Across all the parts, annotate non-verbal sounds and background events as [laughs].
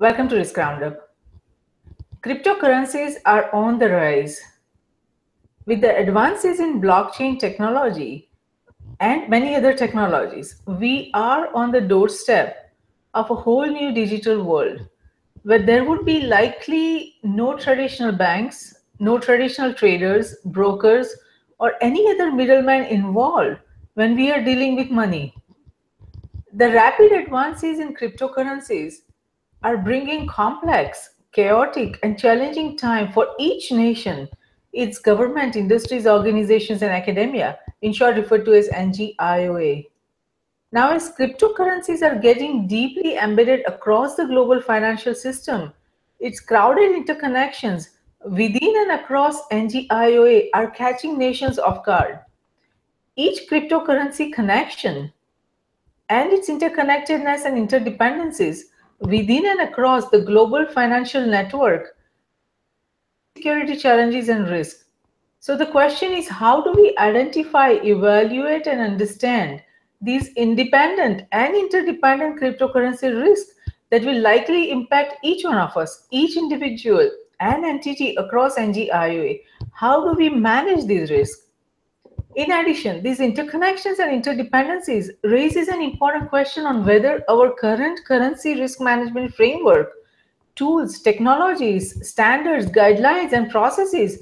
Welcome to Risk Roundup. Cryptocurrencies are on the rise. With the advances in blockchain technology and many other technologies, we are on the doorstep of a whole new digital world where there would be likely no traditional banks, no traditional traders, brokers, or any other middleman involved when we are dealing with money. The rapid advances in cryptocurrencies are bringing complex, chaotic, and challenging time for each nation, its government, industries, organizations, and academia, in short referred to as NGIOA. Now, as cryptocurrencies are getting deeply embedded across the global financial system, its crowded interconnections within and across NGIOA are catching nations off guard. Each cryptocurrency connection and its interconnectedness and interdependencies within and across the global financial network, security challenges and risks. So the question is how do we identify, evaluate, and understand these independent and interdependent cryptocurrency risks that will likely impact each one of us, each individual and entity across NGIOA. How do we manage these risks? In addition, these interconnections and interdependencies raises an important question on whether our current currency risk management framework, tools, technologies, standards, guidelines, and processes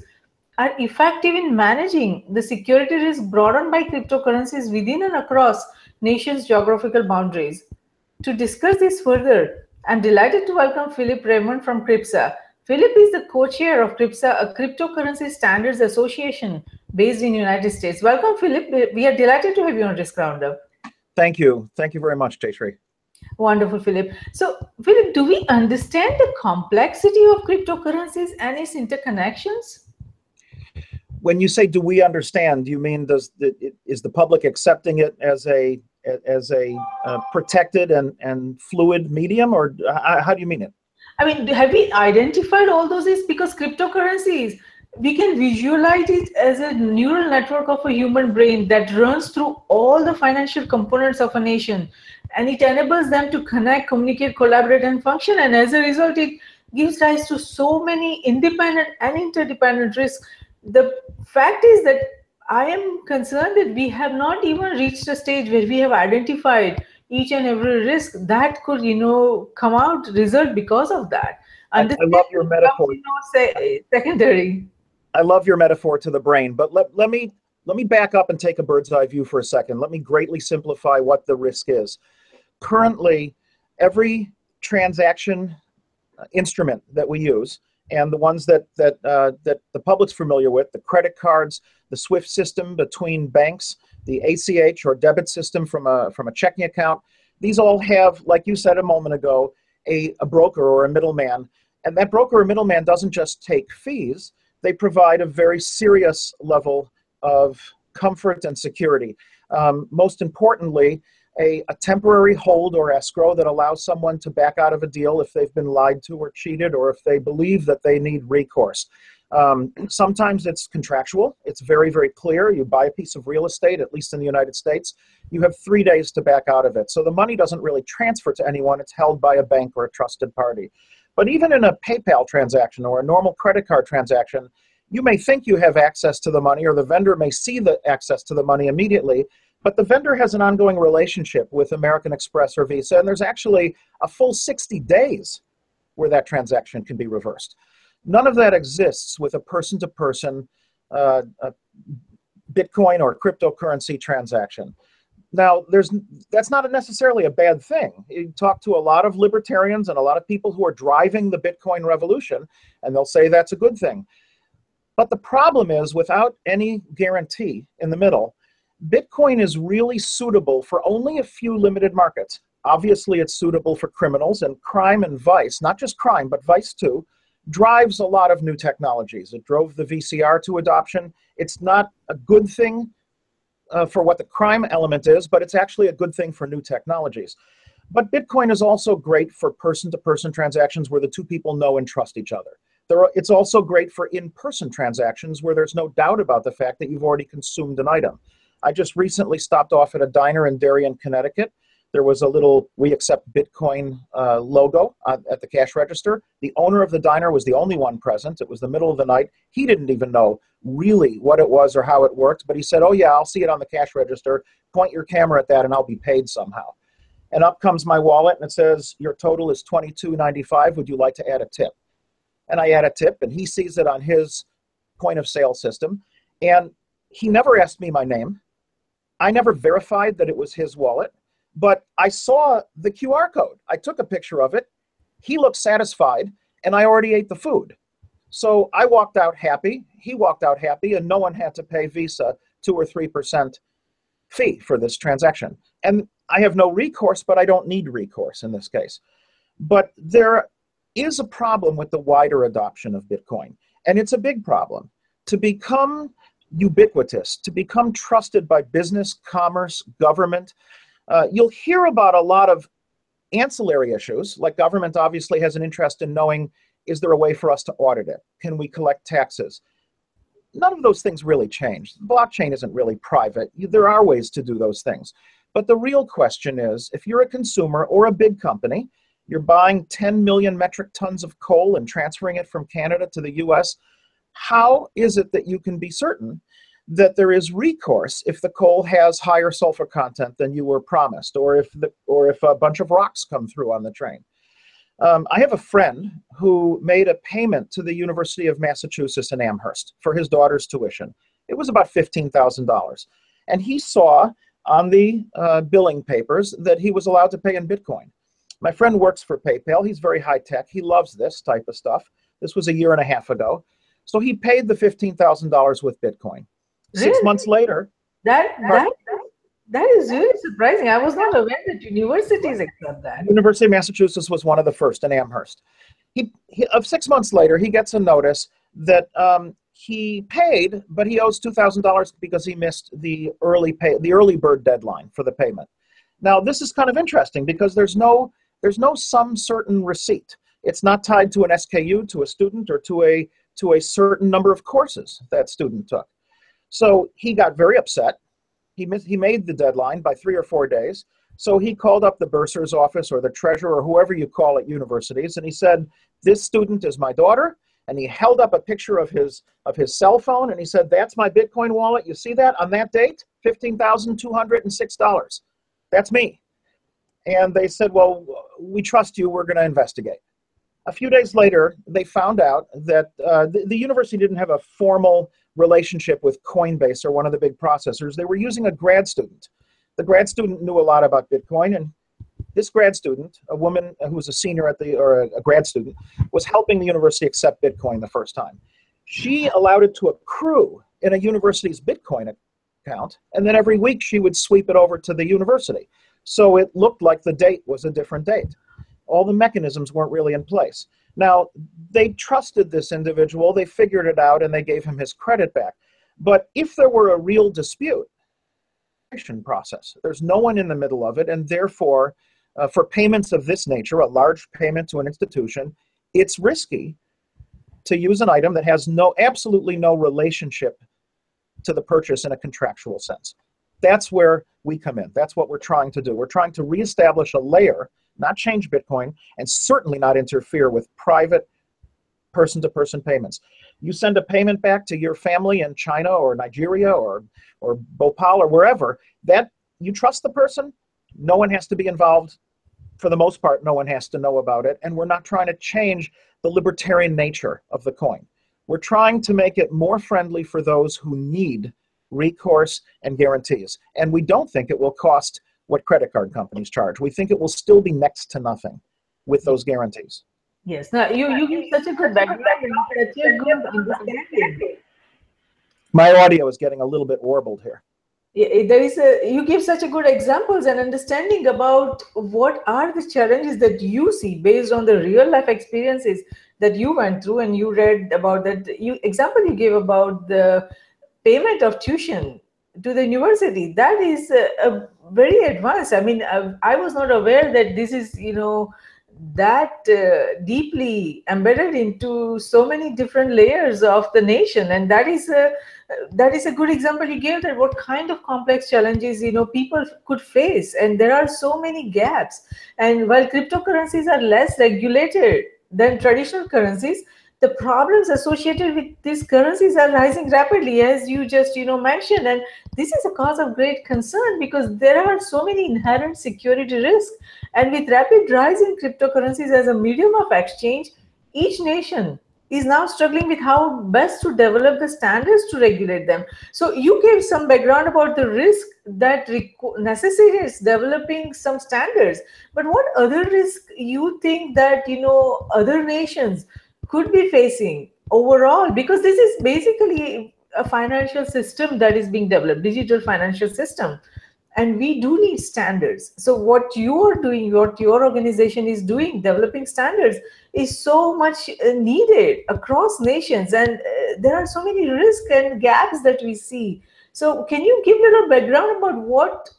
are effective in managing the security risk brought on by cryptocurrencies within and across nations' geographical boundaries. To discuss this further, I'm delighted to welcome Philip Raymond from CRYPSA. Philip is the co-chair of CRYPSA, a cryptocurrency standards association based in the United States. Welcome, Philip. We are delighted to have you on Risk Roundup. Thank you. Thank you very much, Jayshree. Wonderful, Philip. So, Philip, do we understand the complexity of cryptocurrencies and its interconnections? when you say do we understand, do you mean does the, is the public accepting it as a as a uh, protected and, and fluid medium, or uh, how do you mean it? I mean, have we identified all those things? Because cryptocurrencies, we can visualize it as a neural network of a human brain that runs through all the financial components of a nation and it enables them to connect, communicate, collaborate, and function. And as a result, it gives rise to so many independent and interdependent risks the fact is that I am concerned that we have not even reached a stage where we have identified each and every risk that could, you know, come out result because of that. And I, I love your metaphor. You know, say, secondary. I love your metaphor to the brain, but let, let me let me back up and take a bird's eye view for a second. Let me greatly simplify what the risk is. Currently, every transaction uh, instrument that we use and the ones that that uh, that the public's familiar with, the credit cards, the SWIFT system between banks, the ACH or debit system from a from a checking account. These all have, like you said a moment ago, a, a broker or a middleman, and that broker or middleman doesn't just take fees; they provide a very serious level of comfort and security. Um, most importantly, a, a, temporary hold or escrow that allows someone to back out of a deal if they've been lied to or cheated or if they believe that they need recourse. Um, sometimes it's contractual. It's very, very clear. You buy a piece of real estate, at least in the United States, you have three days to back out of it. So the money doesn't really transfer to anyone, it's held by a bank or a trusted party. But even in a PayPal transaction or a normal credit card transaction, you may think you have access to the money, or the vendor may see the access to the money immediately, but the vendor has an ongoing relationship with American Express or Visa, and there's actually a full 60 days where that transaction can be reversed. None of that exists with a person to person Bitcoin or cryptocurrency transaction. Now, there's that's not necessarily a bad thing. You talk to a lot of libertarians and a lot of people who are driving the Bitcoin revolution, and they'll say that's a good thing. But the problem is, without any guarantee in the middle, Bitcoin is really suitable for only a few limited markets. Obviously, it's suitable for criminals and crime and vice, not just crime, but vice too, drives a lot of new technologies. It drove the VCR to adoption. It's not a good thing uh, for what the crime element is, but it's actually a good thing for new technologies. But Bitcoin is also great for person to person transactions where the two people know and trust each other. Are, it's also great for in person transactions where there's no doubt about the fact that you've already consumed an item. I just recently stopped off at a diner in Darien, Connecticut. There was a little we accept bitcoin uh, logo at the cash register. The owner of the diner was the only one present. It was the middle of the night. He didn't even know really what it was or how it worked but he said oh yeah i'll see it on the cash register. Point your camera at that and i'll be paid somehow. And up comes my wallet and it says your total is 22.95 would you like to add a tip? And i add a tip and he sees it on his point of sale system. And he never asked me my name. I never verified that it was his wallet but I saw the QR code. I took a picture of it. He looked satisfied, and I already ate the food. So I walked out happy. He walked out happy, and no one had to pay Visa two or three percent fee for this transaction. And I have no recourse, but I don't need recourse in this case. But there is a problem with the wider adoption of Bitcoin, and it's a big problem. To become ubiquitous, to become trusted by business, commerce, government, uh, you'll hear about a lot of ancillary issues, like government obviously has an interest in knowing is there a way for us to audit it? Can we collect taxes? None of those things really change. Blockchain isn't really private. There are ways to do those things. But the real question is if you're a consumer or a big company, you're buying 10 million metric tons of coal and transferring it from Canada to the US, how is it that you can be certain that there is recourse if the coal has higher sulfur content than you were promised, or if the, or if a bunch of rocks come through on the train. Um, I have a friend who made a payment to the University of Massachusetts in Amherst for his daughter's tuition. It was about fifteen thousand dollars, and he saw on the uh, billing papers that he was allowed to pay in Bitcoin. My friend works for PayPal. He's very high tech. He loves this type of stuff. This was a year and a half ago. So he paid the $15,000 with Bitcoin. Six really? months later. That that that is really surprising. I was not aware that universities accept that. University of Massachusetts was one of the first in Amherst. He, he of six months later, he gets a notice that um, he paid, but he owes two thousand dollars because he missed the early pay, the early bird deadline for the payment. Now, this is kind of interesting because there's no there's no some certain receipt. It's not tied to an SKU, to a student, or to a to a certain number of courses that student took. So he got very upset. He, missed, he made the deadline by three or four days. So he called up the bursar's office or the treasurer or whoever you call at universities, and he said, "This student is my daughter." And he held up a picture of his of his cell phone, and he said, "That's my Bitcoin wallet. You see that on that date? Fifteen thousand two hundred and six dollars. That's me." And they said, "Well, we trust you. We're going to investigate." A few days later, they found out that uh, the, the university didn't have a formal relationship with Coinbase or one of the big processors. They were using a grad student. The grad student knew a lot about Bitcoin, and this grad student, a woman who was a senior at the, or a grad student, was helping the university accept Bitcoin the first time. She allowed it to accrue in a university's Bitcoin account, and then every week she would sweep it over to the university. So it looked like the date was a different date. All the mechanisms weren't really in place. Now, they trusted this individual, they figured it out, and they gave him his credit back. But if there were a real dispute, process, there's no one in the middle of it, and therefore, uh, for payments of this nature, a large payment to an institution, it's risky to use an item that has no absolutely no relationship to the purchase in a contractual sense. That's where we come in. That's what we're trying to do. We're trying to reestablish a layer not change Bitcoin, and certainly not interfere with private person to person payments. You send a payment back to your family in China or Nigeria or, or Bhopal or wherever, that you trust the person, no one has to be involved. For the most part, no one has to know about it. And we're not trying to change the libertarian nature of the coin. We're trying to make it more friendly for those who need recourse and guarantees. And we don't think it will cost what credit card companies charge. We think it will still be next to nothing with those guarantees. Yes. Now you you give such a good background such a good understanding. My audio is getting a little bit warbled here. There is a you give such a good examples and understanding about what are the challenges that you see based on the real life experiences that you went through and you read about that you example you gave about the payment of tuition to the university. That is a, very advanced. I mean I, I, was not aware that this is you know that uh, deeply embedded into so many different layers of the nation. And that is a that is a good example you gave that what kind of complex challenges you know people could face. And there are so many gaps. And while cryptocurrencies are less regulated than traditional currencies the problems associated with these currencies are rising rapidly as you just you know mentioned. And this is a cause of great concern because there are so many inherent security risks and with rapid rise in cryptocurrencies as a medium of exchange each nation is now struggling with how best to develop the standards to regulate them. So you gave some background about the risk that necessitates developing some standards but what other risk you think that you know other nations could be facing overall? Because this is basically a financial system that is being developed digital financial system and we do need standards. So what you are doing what your organization is doing developing standards is so much uh, needed across nations. And uh, there are so many risks and gaps that we see. So can you give a little background about what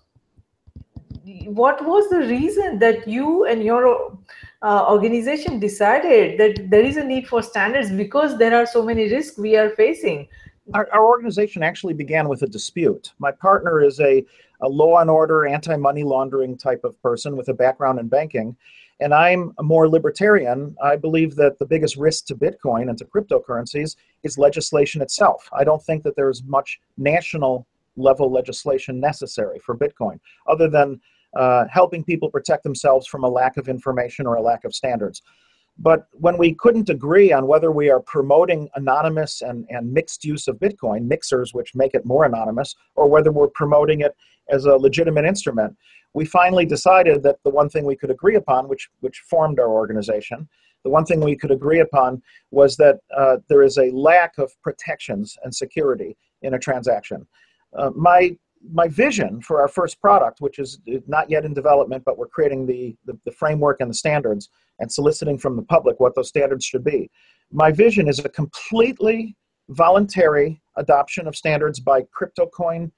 what was the reason that you and your uh, organization decided that there is a need for standards because there are so many risks we are facing. Our, our organization actually began with a dispute. My partner is a, a law and order, anti money laundering type of person with a background in banking. And I'm a more libertarian. I believe that the biggest risk to Bitcoin and to cryptocurrencies is legislation itself. I don't think that there's much national level legislation necessary for Bitcoin, other than uh, helping people protect themselves from a lack of information or a lack of standards. But when we couldn't agree on whether we are promoting anonymous and, and mixed use of Bitcoin, mixers which make it more anonymous, or whether we're promoting it as a legitimate instrument, we finally decided that the one thing we could agree upon, which, which formed our organization, the one thing we could agree upon was that uh, there is a lack of protections and security in a transaction. Uh, my my vision for our first product, which is not yet in development, but we're creating the, the, the, framework and the standards and soliciting from the public what those standards should be. My vision is a completely voluntary adoption of standards by crypto coin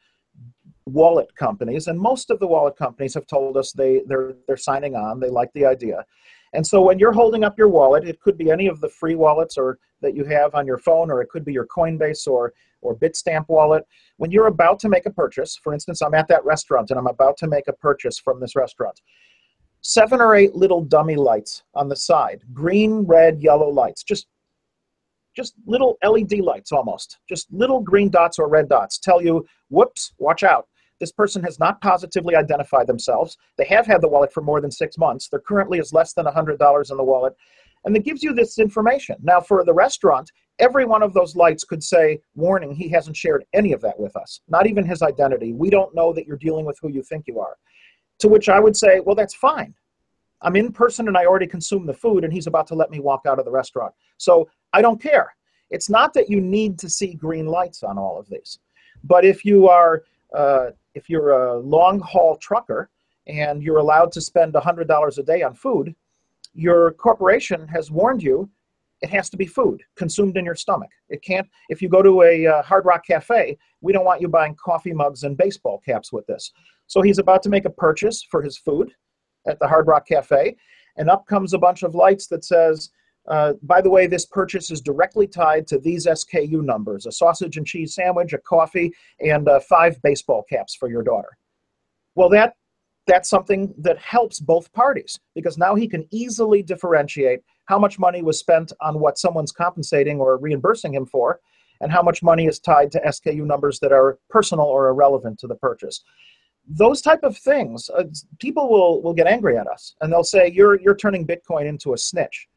wallet companies, and most of the wallet companies have told us they, they're, they're signing on, they like the idea. And so when you're holding up your wallet, it could be any of the free wallets or that you have on your phone, or it could be your Coinbase or or Bitstamp wallet. When you're about to make a purchase, for instance, I'm at that restaurant and I'm about to make a purchase from this restaurant. Seven or eight little dummy lights on the side, green, red, yellow lights, just just little LED lights almost, just little green dots or red dots tell you, whoops, watch out. This person has not positively identified themselves. They have had the wallet for more than six months. There currently is less than $100 in the wallet. And it gives you this information. Now, for the restaurant, every one of those lights could say, warning, he hasn't shared any of that with us, not even his identity. We don't know that you're dealing with who you think you are. To which I would say, well, that's fine. I'm in person and I already consumed the food, and he's about to let me walk out of the restaurant. So I don't care. It's not that you need to see green lights on all of these. But if you are, uh, if you're a long haul trucker and you're allowed to spend $100 a day on food, your corporation has warned you it has to be food consumed in your stomach. It can't, if you go to a uh, Hard Rock Cafe, we don't want you buying coffee mugs and baseball caps with this. So he's about to make a purchase for his food at the Hard Rock Cafe, and up comes a bunch of lights that says, uh, by the way, this purchase is directly tied to these SKU numbers a sausage and cheese sandwich, a coffee, and uh, five baseball caps for your daughter. Well, that that's something that helps both parties because now he can easily differentiate how much money was spent on what someone's compensating or reimbursing him for and how much money is tied to SKU numbers that are personal or irrelevant to the purchase. Those type of things, uh, people will, will get angry at us and they'll say, you're, you're turning Bitcoin into a snitch.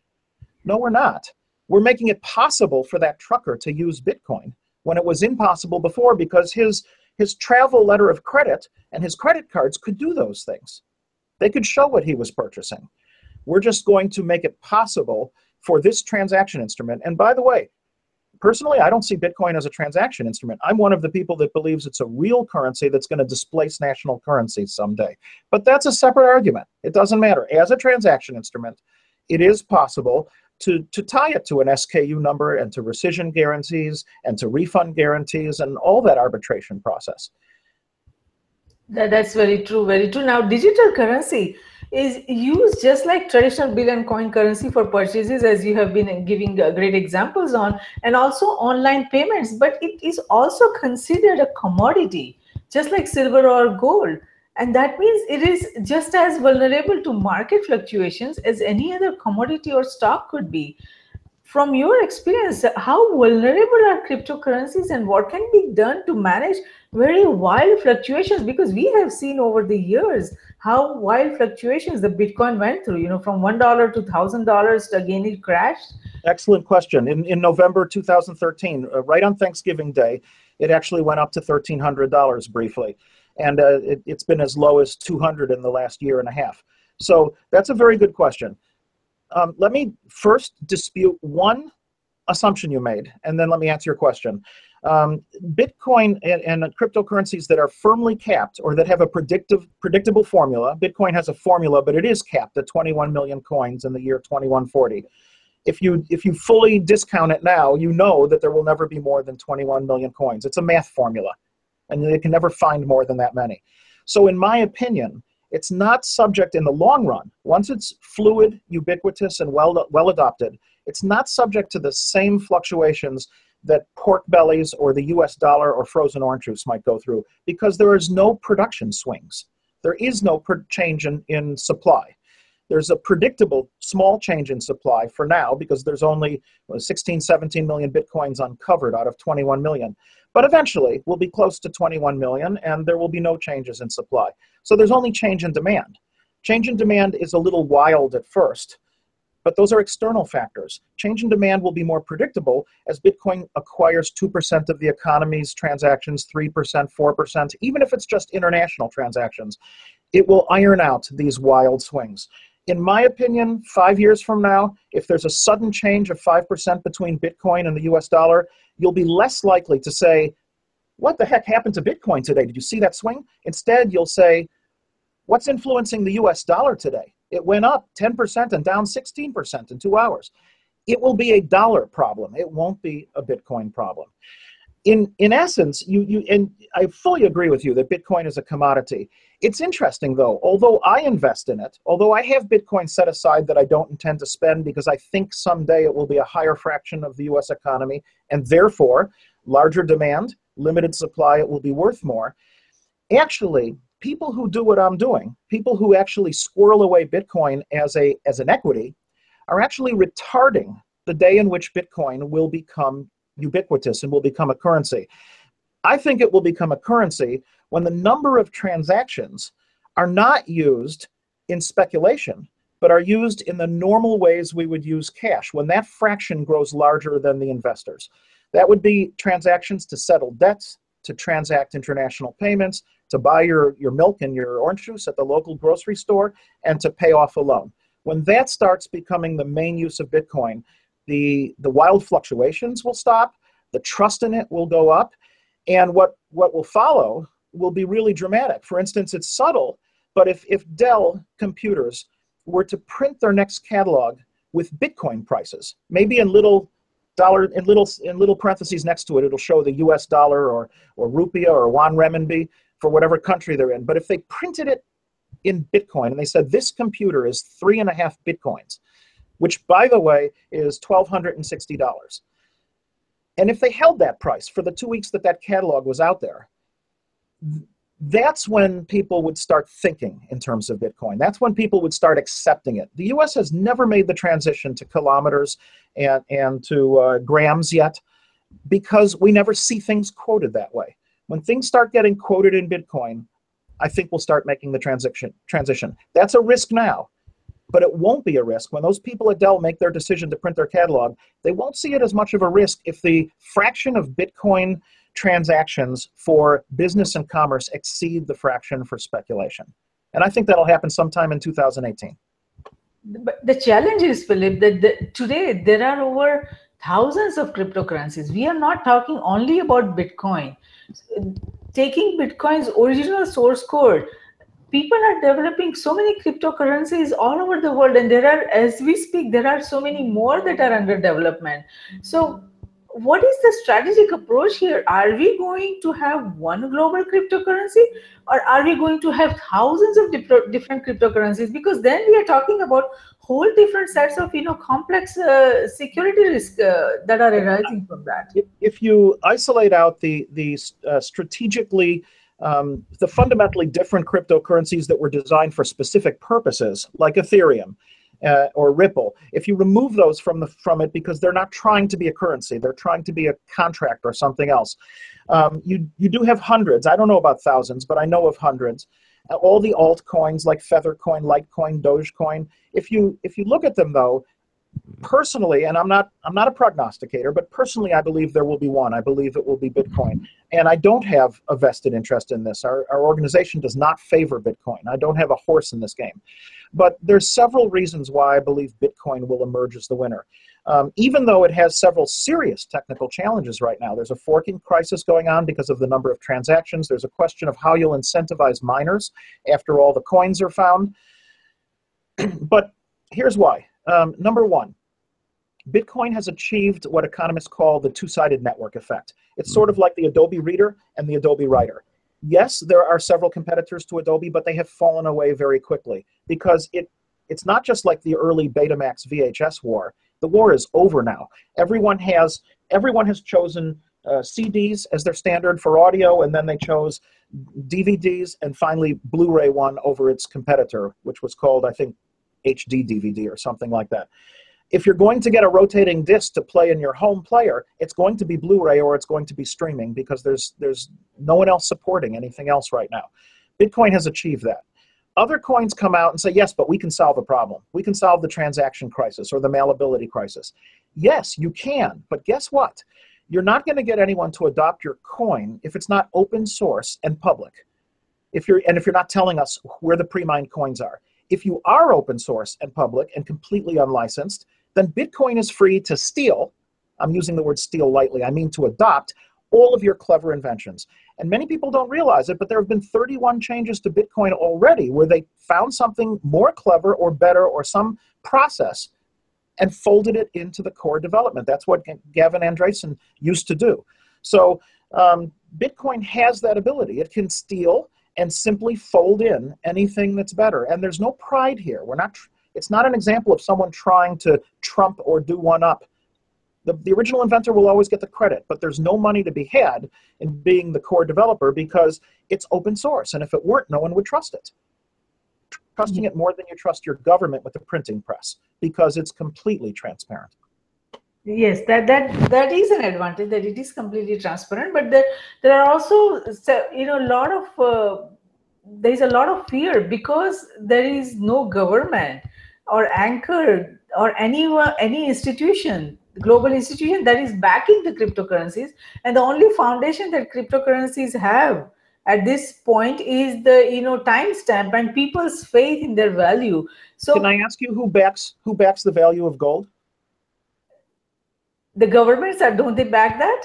No, we're not. We're making it possible for that trucker to use Bitcoin when it was impossible before because his his travel letter of credit and his credit cards could do those things. They could show what he was purchasing. We're just going to make it possible for this transaction instrument. And by the way, personally, I don't see Bitcoin as a transaction instrument. I'm one of the people that believes it's a real currency that's going to displace national currencies someday. But that's a separate argument. It doesn't matter. As a transaction instrument, it is possible to, to tie it to an SKU number and to rescission guarantees and to refund guarantees and all that arbitration process. That, that's very true, very true. Now, digital currency is used just like traditional bill and coin currency for purchases, as you have been giving uh, great examples on, and also online payments. But it is also considered a commodity, just like silver or gold. And that means it is just as vulnerable to market fluctuations as any other commodity or stock could be from your experience, how vulnerable are cryptocurrencies and what can be done to manage very wild fluctuations? Because we have seen over the years how wild fluctuations the Bitcoin went through, you know, from $1 to $1,000 again it crashed. Excellent question. In, in November 2013, uh, right on Thanksgiving Day, it actually went up to $1,300 briefly. And uh, it, it's been as low as 200 in the last year and a half. So that's a very good question um, let me first dispute one assumption you made, and then let me answer your question. Um, Bitcoin and, and, cryptocurrencies that are firmly capped or that have a predictive, predictable formula. Bitcoin has a formula, but it is capped at 21 million coins in the year 2140. If you if you fully discount it now, you know that there will never be more than 21 million coins. It's a math formula, and they can never find more than that many. So, in my opinion, it's not subject in the long run. Once it's fluid, ubiquitous, and well, well adopted, it's not subject to the same fluctuations that pork bellies or the US dollar or frozen orange juice might go through because there is no production swings. There is no change in, in supply. There's a predictable small change in supply for now because there's only 16, 17 million bitcoins uncovered out of 21 million. But eventually, we'll be close to 21 million and there will be no changes in supply. So there's only change in demand. Change in demand is a little wild at first, but those are external factors. Change in demand will be more predictable as Bitcoin acquires 2% of the economy's transactions, 3%, 4%, even if it's just international transactions. It will iron out these wild swings. In my opinion, five years from now, if there's a sudden change of 5% between Bitcoin and the US dollar, you'll be less likely to say, what the heck happened to Bitcoin today? Did you see that swing? Instead, you'll say, what's influencing the US dollar today? It went up 10% and down 16% in two hours. It will be a dollar problem. It won't be a Bitcoin problem. In, in essence, you, you and I fully agree with you that Bitcoin is a commodity. It's interesting though, although I invest in it, although I have Bitcoin set aside that I don't intend to spend because I think someday it will be a higher fraction of the US economy and therefore larger demand, limited supply, it will be worth more. Actually, people who do what I'm doing, people who actually squirrel away Bitcoin as a as an equity, are actually retarding the day in which Bitcoin will become ubiquitous and will become a currency. I think it will become a currency when the number of transactions are not used in speculation, but are used in the normal ways we would use cash, when that fraction grows larger than the investors. That would be transactions to settle debts, to transact international payments, to buy your, your milk and your orange juice at the local grocery store, and to pay off a loan. When that starts becoming the main use of Bitcoin, the, the wild fluctuations will stop, the trust in it will go up, and what, what will follow will be really dramatic. For instance, it's subtle, but if, if Dell computers were to print their next catalog with Bitcoin prices, maybe in little dollar in little in little parentheses next to it, it'll show the U.S. dollar or or rupiah or yuan renminbi for whatever country they're in. But if they printed it in Bitcoin and they said this computer is three and a half Bitcoins, which by the way is twelve hundred and sixty dollars, and if they held that price for the two weeks that that catalog was out there, that's when people would start thinking in terms of Bitcoin. That's when people would start accepting it. The US has never made the transition to kilometers and, and to uh, grams yet because we never see things quoted that way. When things start getting quoted in Bitcoin, I think we'll start making the transition. transition. That's a risk now, but it won't be a risk. When those people at Dell make their decision to print their catalog, they won't see it as much of a risk if the fraction of Bitcoin transactions for business and commerce exceed the fraction for speculation. And I think that'll happen sometime in 2018. But the challenge is, Philip, that the, today there are over thousands of cryptocurrencies. We are not talking only about Bitcoin. Taking Bitcoin's original source code, people are developing so many cryptocurrencies all over the world, and there are, as we speak, there are so many more that are under development. So what is the strategic approach here? Are we going to have one global cryptocurrency or are we going to have thousands of different cryptocurrencies? Because then we are talking about whole different sets of you know complex uh, security risks uh, that are arising from that. If you isolate out the the uh, strategically um, the fundamentally different cryptocurrencies that were designed for specific purposes, like Ethereum, uh, or Ripple, if you remove those from the from it because they're not trying to be a currency, they're trying to be a contract or something else. Um, you you do have hundreds. I don't know about thousands, but I know of hundreds. Uh, all the altcoins like Feathercoin, Litecoin, Dogecoin. If you if you look at them though, personally, and I'm not I'm not a prognosticator, but personally, I believe there will be one. I believe it will be Bitcoin, and I don't have a vested interest in this. Our our organization does not favor Bitcoin. I don't have a horse in this game, but there's several reasons why I believe Bitcoin will emerge as the winner. Um, even though it has several serious technical challenges right now. There's a forking crisis going on because of the number of transactions. There's a question of how you'll incentivize miners after all the coins are found. [clears throat] but here's why um, number one, Bitcoin has achieved what economists call the two sided network effect. It's sort of like the Adobe Reader and the Adobe Writer. Yes, there are several competitors to Adobe, but they have fallen away very quickly because it, it's not just like the early Betamax VHS war. The war is over now. Everyone has, everyone has chosen uh, CDs as their standard for audio, and then they chose DVDs, and finally Blu ray won over its competitor, which was called, I think, HD DVD or something like that. If you're going to get a rotating disc to play in your home player, it's going to be Blu-ray or it's going to be streaming because there's there's no one else supporting anything else right now. Bitcoin has achieved that. Other coins come out and say, yes, but we can solve a problem. We can solve the transaction crisis or the malleability crisis. Yes, you can, but guess what? You're not going to get anyone to adopt your coin if it's not open source and public. If you're and if you're not telling us where the pre-mined coins are. If you are open source and public and completely unlicensed, then Bitcoin is free to steal. I'm using the word steal lightly, I mean to adopt all of your clever inventions. And many people don't realize it, but there have been 31 changes to Bitcoin already where they found something more clever or better or some process and folded it into the core development. That's what Gavin Andresen used to do. So um, Bitcoin has that ability. It can steal, and simply fold in anything that's better. And there's no pride here. We're not. It's not an example of someone trying to trump or do one up. The, the original inventor will always get the credit, but there's no money to be had in being the core developer because it's open source. And if it weren't, no one would trust it. Trusting it more than you trust your government with the printing press because it's completely transparent yes that that that is an advantage that it is completely transparent but there there are also you know a lot of uh, there is a lot of fear because there is no government or anchor or any any institution global institution that is backing the cryptocurrencies and the only foundation that cryptocurrencies have at this point is the you know timestamp and people's faith in their value. So can i ask you who backs who backs the value of gold the governments are don't they back that?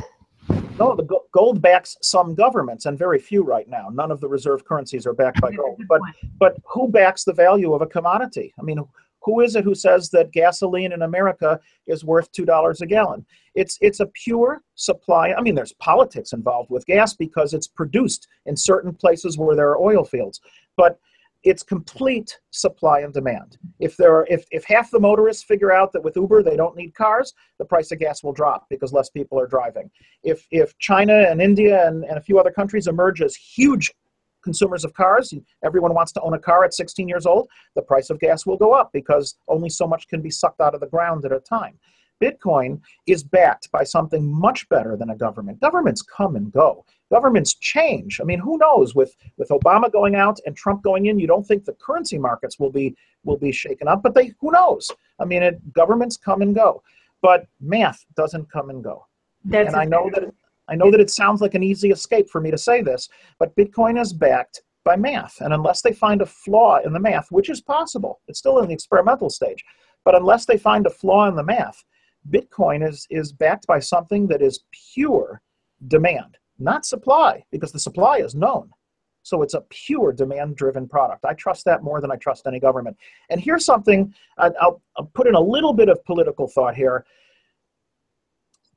No the gold backs some governments and very few right now. None of the reserve currencies are backed by gold. but but who backs the value of a commodity? I mean who is it who says that gasoline in america is worth $2 a gallon? It's it's a pure supply. I mean there's politics involved with gas because it's produced in certain places where there are oil fields. But it's complete supply and demand. If there are, if, if half the motorists figure out that with Uber they don't need cars, the price of gas will drop because less people are driving. If if China and India and, and a few other countries emerge as huge consumers of cars, everyone wants to own a car at 16 years old, the price of gas will go up because only so much can be sucked out of the ground at a time. Bitcoin is backed by something much better than a government. Governments come and go. Governments change. I mean, who knows? With with Obama going out and Trump going in, you don't think the currency markets will be will be shaken up, but they who knows? I mean, it, governments come and go, but math doesn't come and go. That's and I know that I know that it sounds like an easy escape for me to say this, but Bitcoin is backed by math, and unless they find a flaw in the math, which is possible, it's still in the experimental stage, but unless they find a flaw in the math, Bitcoin is, is backed by something that is pure demand, not supply, because the supply is known. So it's a pure demand driven product. I trust that more than I trust any government. And here's something I'll, I'll put in a little bit of political thought here.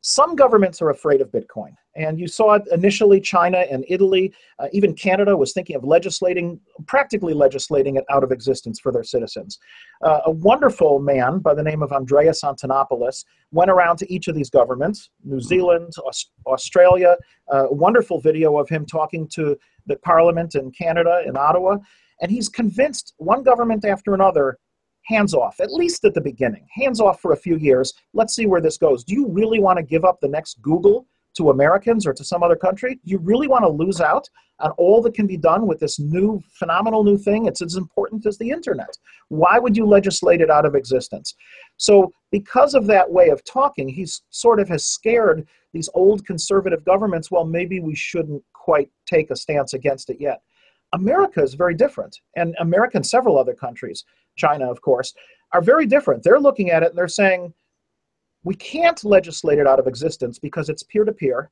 some governments are afraid of Bitcoin. And you saw it initially, China and Italy, uh, even Canada was thinking of legislating, practically legislating it out of existence for their citizens. Uh, a wonderful man by the name of Andreas Antonopoulos went around to each of these governments, New Zealand, Aust- Australia, uh, wonderful video of him talking to the parliament in Canada, in Ottawa. And he's convinced one government after another hands off, at least at the beginning. Hands off for a few years. Let's see where this goes. Do you really want to give up the next Google to Americans or to some other country? You really want to lose out on all that can be done with this new, phenomenal new thing? It's as important as the internet. Why would you legislate it out of existence? So, because of that way of talking, he sort of has scared these old conservative governments. Well, maybe we shouldn't quite take a stance against it yet. America is very different, and America and several other countries, China, of course, are very different. They're looking at it and they're saying, we can't legislate it out of existence because it's peer to peer,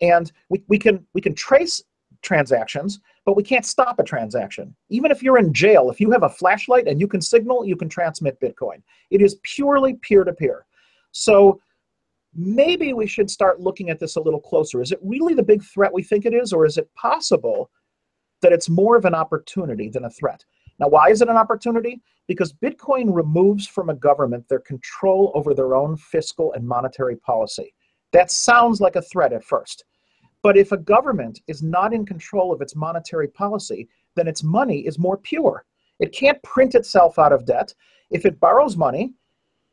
and we, we, can, we can trace transactions, but we can't stop a transaction. Even if you're in jail, if you have a flashlight and you can signal, you can transmit Bitcoin. It is purely peer to peer. So maybe we should start looking at this a little closer. Is it really the big threat we think it is, or is it possible that it's more of an opportunity than a threat. Now, why is it an opportunity? Because Bitcoin removes from a government their control over their own fiscal and monetary policy. That sounds like a threat at first. But if a government is not in control of its monetary policy, then its money is more pure. It can't print itself out of debt. If it borrows money,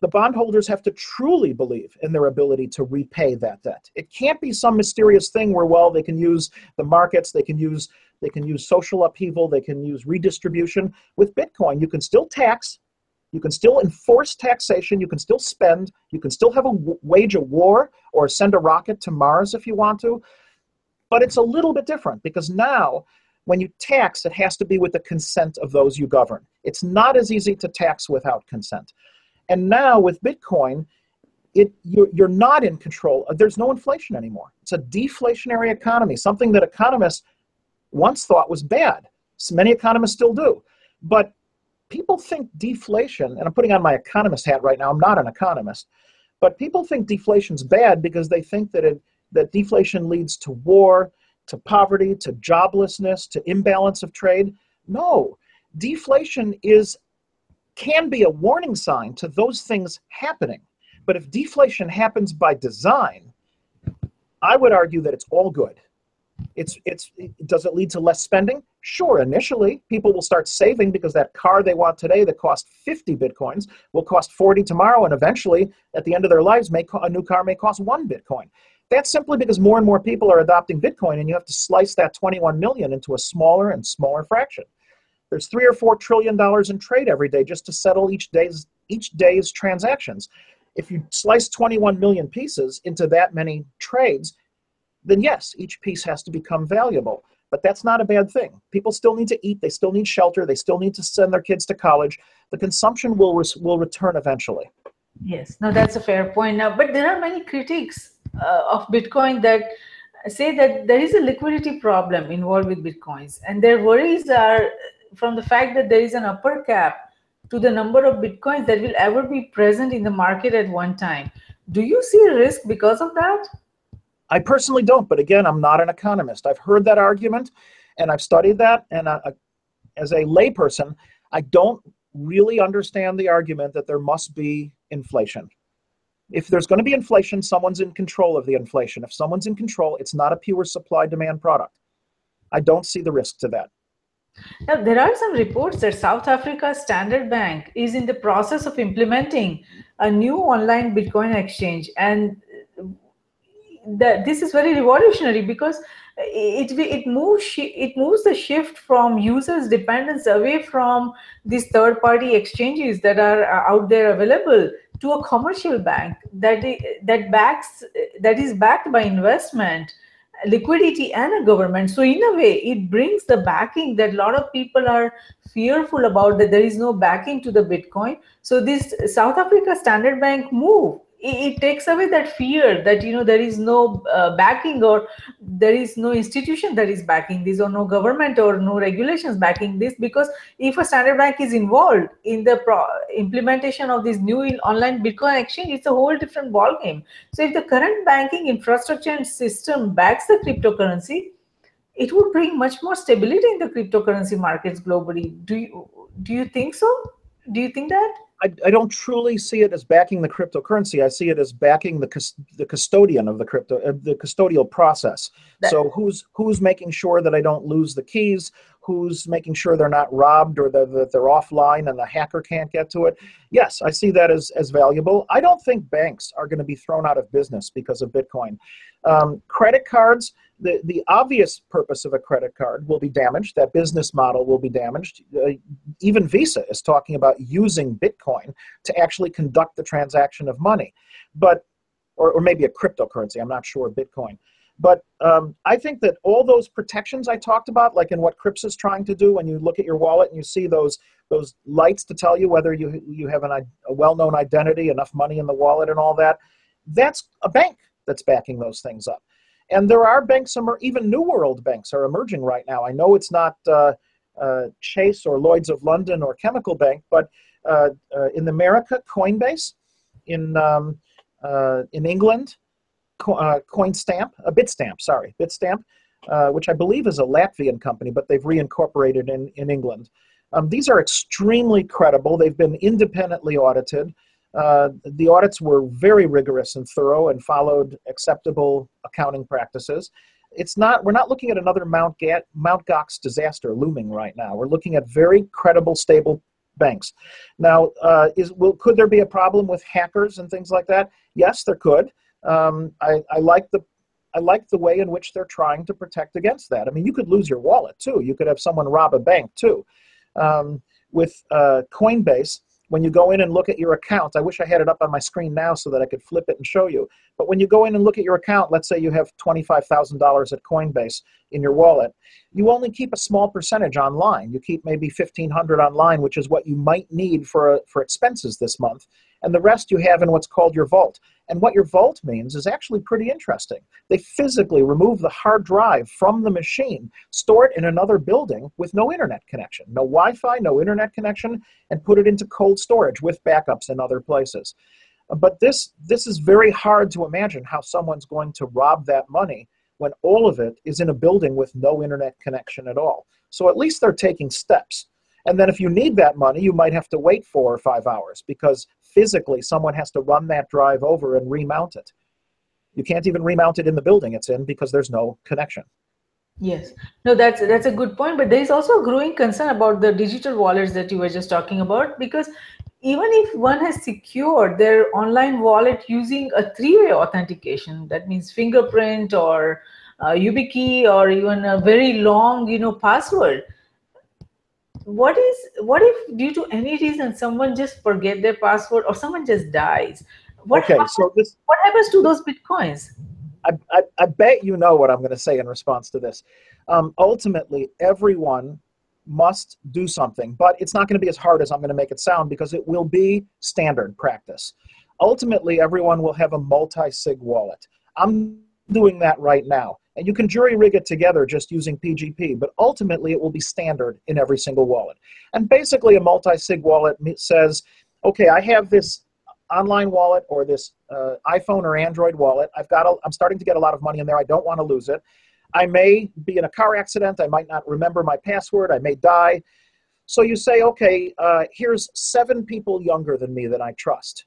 the bondholders have to truly believe in their ability to repay that debt. It can't be some mysterious thing where, well, they can use the markets, they can use they can use social upheaval, they can use redistribution. With Bitcoin, you can still tax, you can still enforce taxation, you can still spend, you can still have a wage a war or send a rocket to Mars if you want to. But it's a little bit different because now when you tax, it has to be with the consent of those you govern. It's not as easy to tax without consent. And now with Bitcoin, it you're, you're not in control. There's no inflation anymore. It's a deflationary economy, something that economists once thought was bad. So many economists still do. But people think deflation, and I'm putting on my economist hat right now, I'm not an economist, but people think deflation's bad because they think that it that deflation leads to war, to poverty, to joblessness, to imbalance of trade. No, deflation is can be a warning sign to those things happening. But if deflation happens by design, I would argue that it's all good. It's it's does it lead to less spending? Sure, initially people will start saving because that car they want today that cost 50 bitcoins will cost 40 tomorrow and eventually at the end of their lives may a new car may cost 1 bitcoin. That's simply because more and more people are adopting bitcoin and you have to slice that 21 million into a smaller and smaller fraction. There's 3 or 4 trillion dollars in trade every day just to settle each day's each day's transactions. If you slice 21 million pieces into that many trades, then yes, each piece has to become valuable. But that's not a bad thing. People still need to eat, they still need shelter, they still need to send their kids to college. The consumption will, res- will return eventually. Yes, no, that's a fair point. Now, but there are many critics uh, of Bitcoin that say that there is a liquidity problem involved with Bitcoins, and their worries are from the fact that there is an upper cap to the number of Bitcoins that will ever be present in the market at one time. Do you see a risk because of that? I personally don't, but again, I'm not an economist. I've heard that argument and I've studied that. And uh, as a layperson, I don't really understand the argument that there must be inflation. If there's going to be inflation, someone's in control of the inflation. If someone's in control, it's not a pure supply demand product. I don't see the risk to that. Now, there are some reports that South Africa's Standard Bank is in the process of implementing a new online Bitcoin exchange. And that this is very revolutionary because it it moves it moves the shift from users dependence away from these third party exchanges that are uh, out there available to a commercial bank that that backs that is backed by investment liquidity and a government. So in a way it brings the backing that a lot of people are fearful about that there is no backing to the bitcoin. So this south africa standard bank move it, takes away that fear that you know there is no uh, backing or there is no institution that is backing this or no government or no regulations backing this. Because if a standard bank is involved in the pro- implementation of this new online bitcoin exchange it's a whole different ball game so if the current banking infrastructure and system backs the cryptocurrency it would bring much more stability in the cryptocurrency markets globally. Do you do you think so? Do you think that I, I don't truly see it as backing the cryptocurrency. I see it as backing the the custodian of the crypto, uh, the custodial process. That, so who's who's making sure that I don't lose the keys? Who's making sure they're not robbed or that, that they're offline and the hacker can't get to it? Yes, I see that as as valuable. I don't think banks are going to be thrown out of business because of Bitcoin. Um, credit cards the, the obvious purpose of a credit card will be damaged. That business model will be damaged. Uh, even Visa is talking about using Bitcoin to actually conduct the transaction of money, but or, or maybe a cryptocurrency. I'm not sure Bitcoin. But um, I think that all those protections I talked about, like in what CRYPSA is trying to do, when you look at your wallet and you see those those lights to tell you whether you you have an, a well-known identity, enough money in the wallet, and all that, that's a bank that's backing those things up. And there are banks, even New World banks are emerging right now. I know it's not uh, uh, Chase or Lloyd's of London or Chemical Bank, but uh, uh in America, Coinbase, in um, uh, in England, Co- uh, CoinStamp, a Bitstamp, sorry, Bitstamp, which I believe is a Latvian company, but they've reincorporated in in England. Um, these are extremely credible. They've been independently audited. Uh, the audits were very rigorous and thorough and followed acceptable accounting practices. It's not, we're not looking at another Mount, Ga- Mount Gox disaster looming right now. We're looking at very credible, stable banks. Now, uh, is, will, could there be a problem with hackers and things like that? Yes, there could. Um, I, I like the I like the way in which they're trying to protect against that. I mean, you could lose your wallet too. You could have someone rob a bank too. Um, with uh, Coinbase, when you go in and look at your account, I wish I had it up on my screen now so that I could flip it and show you. But when you go in and look at your account, let's say you have $25,000 at Coinbase in your wallet, you only keep a small percentage online. You keep maybe 1500 online, which is what you might need for, for expenses this month and the rest you have in what's called your vault. And what your vault means is actually pretty interesting. They physically remove the hard drive from the machine, store it in another building with no internet connection, no Wi Fi, no internet connection, and put it into cold storage with backups in other places. But this, this is very hard to imagine how someone's going to rob that money when all of it is in a building with no internet connection at all. So at least they're taking steps. And then if you need that money, you might have to wait four or five hours because physically someone has to run that drive over and remount it. You can't even remount it in the building it's in because there's no connection. Yes, no, that's that's a good point. But there is also a growing concern about the digital wallets that you were just talking about because even if one has secured their online wallet using a three-way authentication, that means fingerprint or uh, YubiKey or even a very long, you know, password, what is what if due to any reason someone just forget their password or someone just dies? What okay happens, so this what happens to those bitcoins? I, I, I bet you know what i'm going to say in response to this. Um, ultimately everyone must do something but it's not going to be as hard as i'm going to make it sound because it will be standard practice. Ultimately everyone will have a multi-sig wallet. I'm doing that right now and you can jury rig it together just using PGP, but ultimately it will be standard in every single wallet. And basically, a multi sig wallet says, okay, I have this online wallet or this uh, iPhone or Android wallet. I've got, a, I'm starting to get a lot of money in there. I don't want to lose it. I may be in a car accident. I might not remember my password. I may die. So you say, okay, uh, here's seven people younger than me that I trust.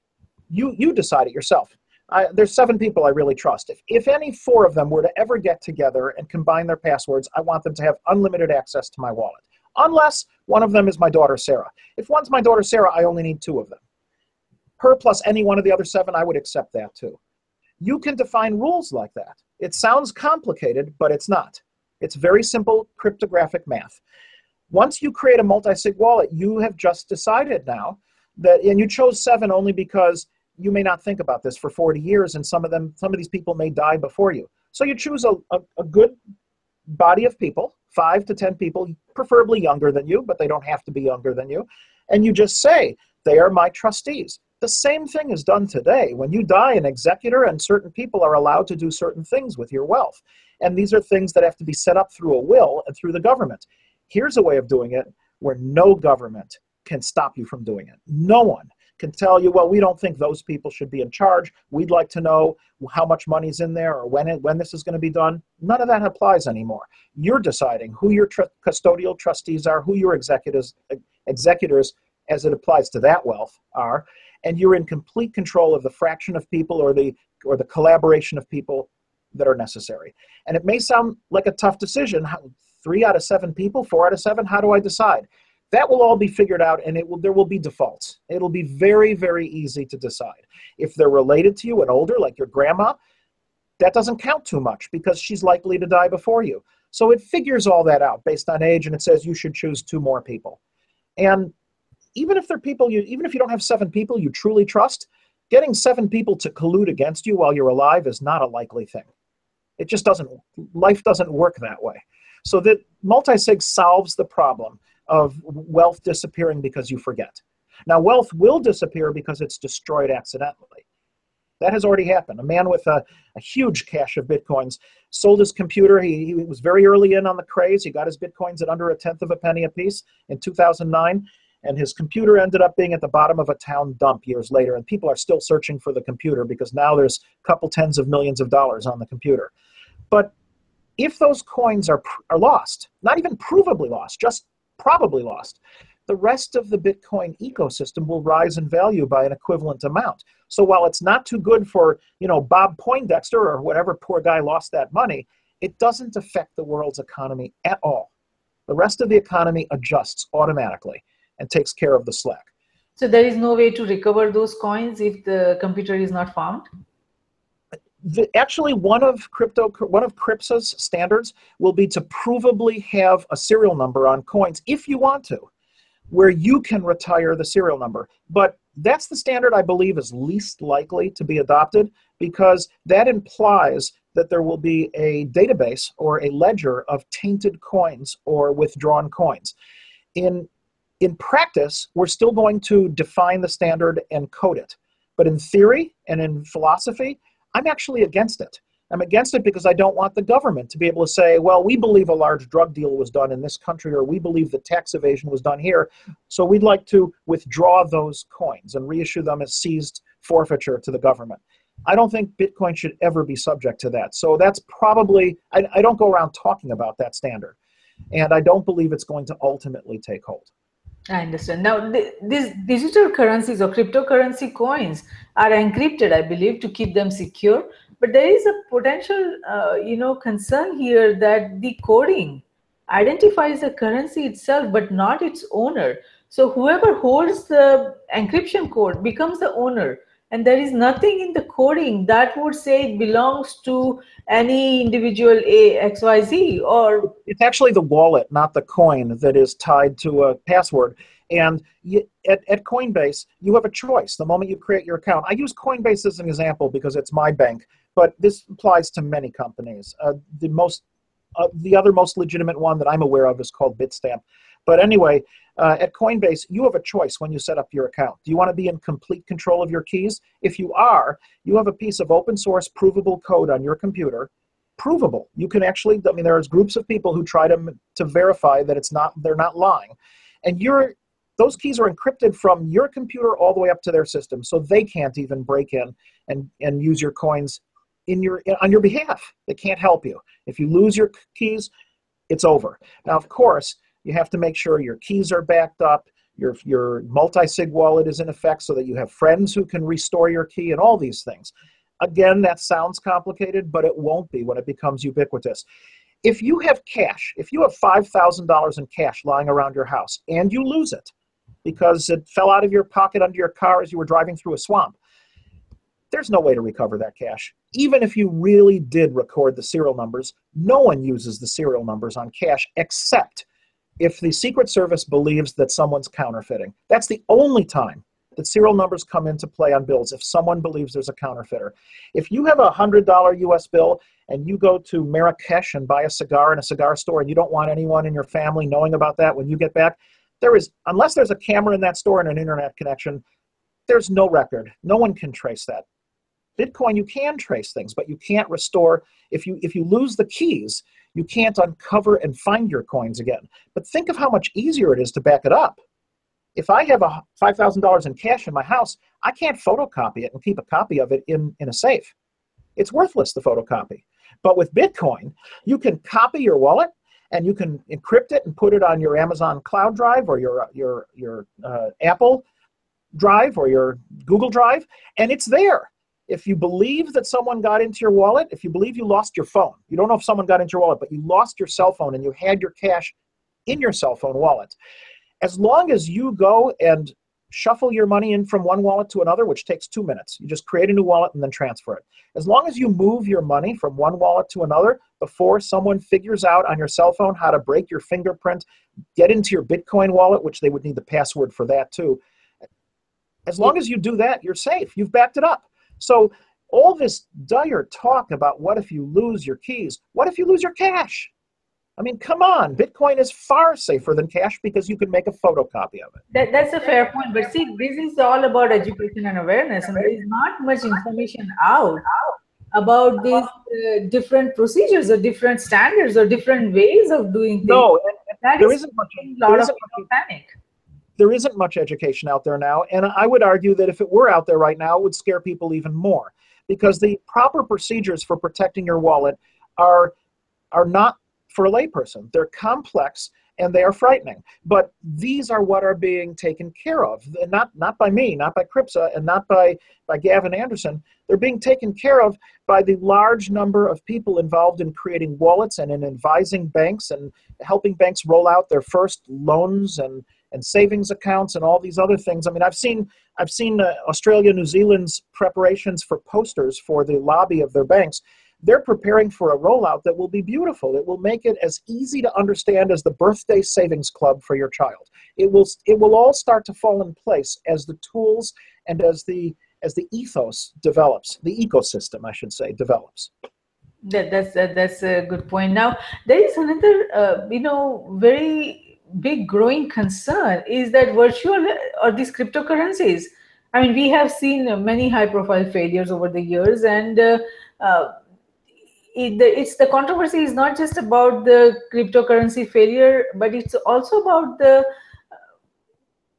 You you decide it yourself. I, there's seven people I really trust. If, if any four of them were to ever get together and combine their passwords, I want them to have unlimited access to my wallet. Unless one of them is my daughter Sarah. If one's my daughter Sarah, I only need two of them. Her plus any one of the other seven, I would accept that too. You can define rules like that. It sounds complicated, but it's not. It's very simple cryptographic math. Once you create a multi sig wallet, you have just decided now that, and you chose seven only because you may not think about this for 40 years and some of them some of these people may die before you so you choose a, a, a, good body of people five to ten people preferably younger than you but they don't have to be younger than you and you just say they are my trustees The same thing is done today. When you die, an executor and certain people are allowed to do certain things with your wealth. And these are things that have to be set up through a will and through the government. Here's a way of doing it where no government can stop you from doing it. No one can tell you, well, we don't think those people should be in charge. We'd like to know how much money's in there or when it, when this is going to be done. None of that applies anymore. You're deciding who your tr- custodial trustees are, who your executors executors as it applies to that wealth are, and you're in complete control of the fraction of people or the or the collaboration of people that are necessary. And it may sound like a tough decision. How, three out of seven people, four out of seven. How do I decide? That will all be figured out, and it will there will be defaults. It'll be very very easy to decide if they're related to you and older, like your grandma. That doesn't count too much because she's likely to die before you. So it figures all that out based on age, and it says you should choose two more people. And even if they're people you even if you don't have seven people you truly trust, getting seven people to collude against you while you're alive is not a likely thing. It just doesn't life doesn't work that way. So that multi-sig solves the problem of wealth disappearing because you forget. Now wealth will disappear because it's destroyed accidentally. That has already happened. A man with a, a huge cache of bitcoins sold his computer. He, he, was very early in on the craze. He got his bitcoins at under a tenth of a penny a piece in 2009 and his computer ended up being at the bottom of a town dump years later and people are still searching for the computer because now there's a couple tens of millions of dollars on the computer but if those coins are are lost not even provably lost just probably lost the rest of the bitcoin ecosystem will rise in value by an equivalent amount so while it's not too good for you know bob poindexter or whatever poor guy lost that money it doesn't affect the world's economy at all the rest of the economy adjusts automatically and takes care of the slack. So there is no way to recover those coins if the computer is not found. The, actually, one of crypto, one of CRYPSA's standards will be to provably have a serial number on coins if you want to, where you can retire the serial number. But that's the standard I believe is least likely to be adopted because that implies that there will be a database or a ledger of tainted coins or withdrawn coins. In in practice, we're still going to define the standard and code it. But in theory and in philosophy, I'm actually against it. I'm against it because I don't want the government to be able to say, well, we believe a large drug deal was done in this country, or we believe that tax evasion was done here. So we'd like to withdraw those coins and reissue them as seized forfeiture to the government. I don't think Bitcoin should ever be subject to that. So that's probably, I, I don't go around talking about that standard. And I don't believe it's going to ultimately take hold. I understand. Now, th- these digital currencies or cryptocurrency coins are encrypted, I believe, to keep them secure. But there is a potential, uh, you know, concern here that the coding identifies the currency itself, but not its owner. So whoever holds the encryption code becomes the owner and there is nothing in the coding that would say it belongs to any individual a xyz or it's actually the wallet not the coin that is tied to a password. And you, at, at coinbase you have a choice. The moment you create your account i use coinbase as an example because it's my bank but this applies to many companies. Uh, the most uh, the other most legitimate one that i'm aware of is called bitstamp but anyway uh, at Coinbase, you have a choice when you set up your account. Do you want to be in complete control of your keys? If you are, you have a piece of open source provable code on your computer. Provable. You can actually, I mean, there's groups of people who try to, to verify that it's not, they're not lying. And you're, those keys are encrypted from your computer all the way up to their system, so they can't even break in and, and use your coins in your on your behalf. They can't help you. If you lose your keys, it's over. Now, of course, you have to make sure your keys are backed up, your, your multi-sig wallet is in effect so that you have friends who can restore your key and all these things. Again, that sounds complicated, but it won't be when it becomes ubiquitous. If you have cash, if you have $5,000 in cash lying around your house and you lose it because it fell out of your pocket under your car as you were driving through a swamp, there's no way to recover that cash. Even if you really did record the serial numbers, no one uses the serial numbers on cash except if the Secret Service believes that someone's counterfeiting. That's the only time that serial numbers come into play on bills if someone believes there's a counterfeiter. If you have a $100 US bill and you go to Marrakesh and buy a cigar in a cigar store and you don't want anyone in your family knowing about that when you get back, there is, unless there's a camera in that store and an internet connection, there's no record. No one can trace that. Bitcoin, you can trace things, but you can't restore. If you if you lose the keys, you can't uncover and find your coins again. But think of how much easier it is to back it up. If I have a five thousand dollars in cash in my house, I can't photocopy it and keep a copy of it in, in a safe. It's worthless, the photocopy. But with Bitcoin, you can copy your wallet and you can encrypt it and put it on your Amazon Cloud Drive or your your your uh, Apple Drive or your Google Drive, and it's there. If you believe that someone got into your wallet, if you believe you lost your phone, you don't know if someone got into your wallet, but you lost your cell phone and you had your cash in your cell phone wallet, as long as you go and shuffle your money in from one wallet to another, which takes two minutes. You just create a new wallet and then transfer it. As long as you move your money from one wallet to another before someone figures out on your cell phone how to break your fingerprint, get into your Bitcoin wallet, which they would need the password for that too. As long as you do that, you're safe. You've backed it up. So, all this dire talk about what if you lose your keys? What if you lose your cash? I mean, come on, Bitcoin is far safer than cash because you can make a photocopy of it. That, that's a fair point. But see, this is all about education and awareness, and there is not much information out about these uh, different procedures or different standards or different ways of doing things. No, that there is isn't much. a lot there of isn't panic. There isn't much education out there now. And I would argue that if it were out there right now, it would scare people even more because the proper procedures for protecting your wallet are, are not for a layperson. They're complex and they are frightening. But these are what are being taken care of. Not, not by me, not by CRYPSA, uh, and not by, by Gavin Andresen. They're being taken care of by the large number of people involved in creating wallets and in advising banks and helping banks roll out their first loans and and savings accounts and all these other things. I mean, I've seen I've seen uh, Australia, New Zealand's preparations for posters for the lobby of their banks. They're preparing for a rollout that will be beautiful. It will make it as easy to understand as the birthday savings club for your child. It will it will all start to fall in place as the tools and as the as the ethos develops, the ecosystem, I should say, develops. That, that's that, that's a good point. Now there is another, uh, you know, very big growing concern is that virtual or these cryptocurrencies. I mean, we have seen many high-profile failures over the years, and uh, uh, the, it's the controversy is not just about the cryptocurrency failure, but it's also about the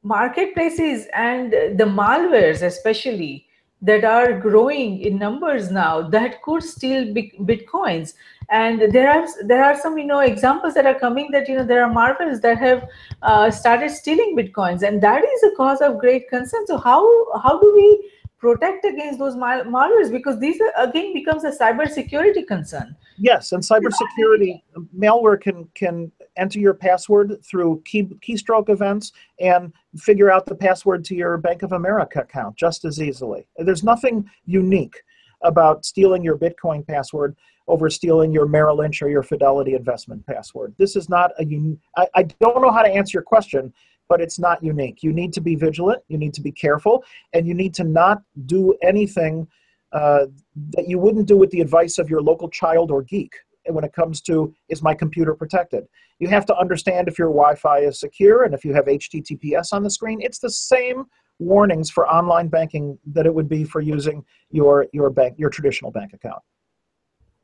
marketplaces and the malwares, especially that are growing in numbers now that could steal bitcoins. And there are there are some you know examples that are coming that you know there are malwares that have uh, started stealing bitcoins. And that is a cause of great concern. So how how do we protect against those mal- malwares because these are, again becomes a cyber security concern Yes, and cybersecurity um, malware can can enter your password through key, keystroke events and figure out the password to your Bank of America account just as easily. There's nothing unique about stealing your Bitcoin password over stealing your Merrill Lynch or your Fidelity investment password. This is not a un- I, I don't know how to answer your question, but it's not unique. You need to be vigilant, you need to be careful, and you need to not do anything uh, that you wouldn't do with the advice of your local child or geek when it comes to is my computer protected you have to understand if your wi-fi is secure and if you have https on the screen it's the same warnings for online banking that it would be for using your your bank your traditional bank account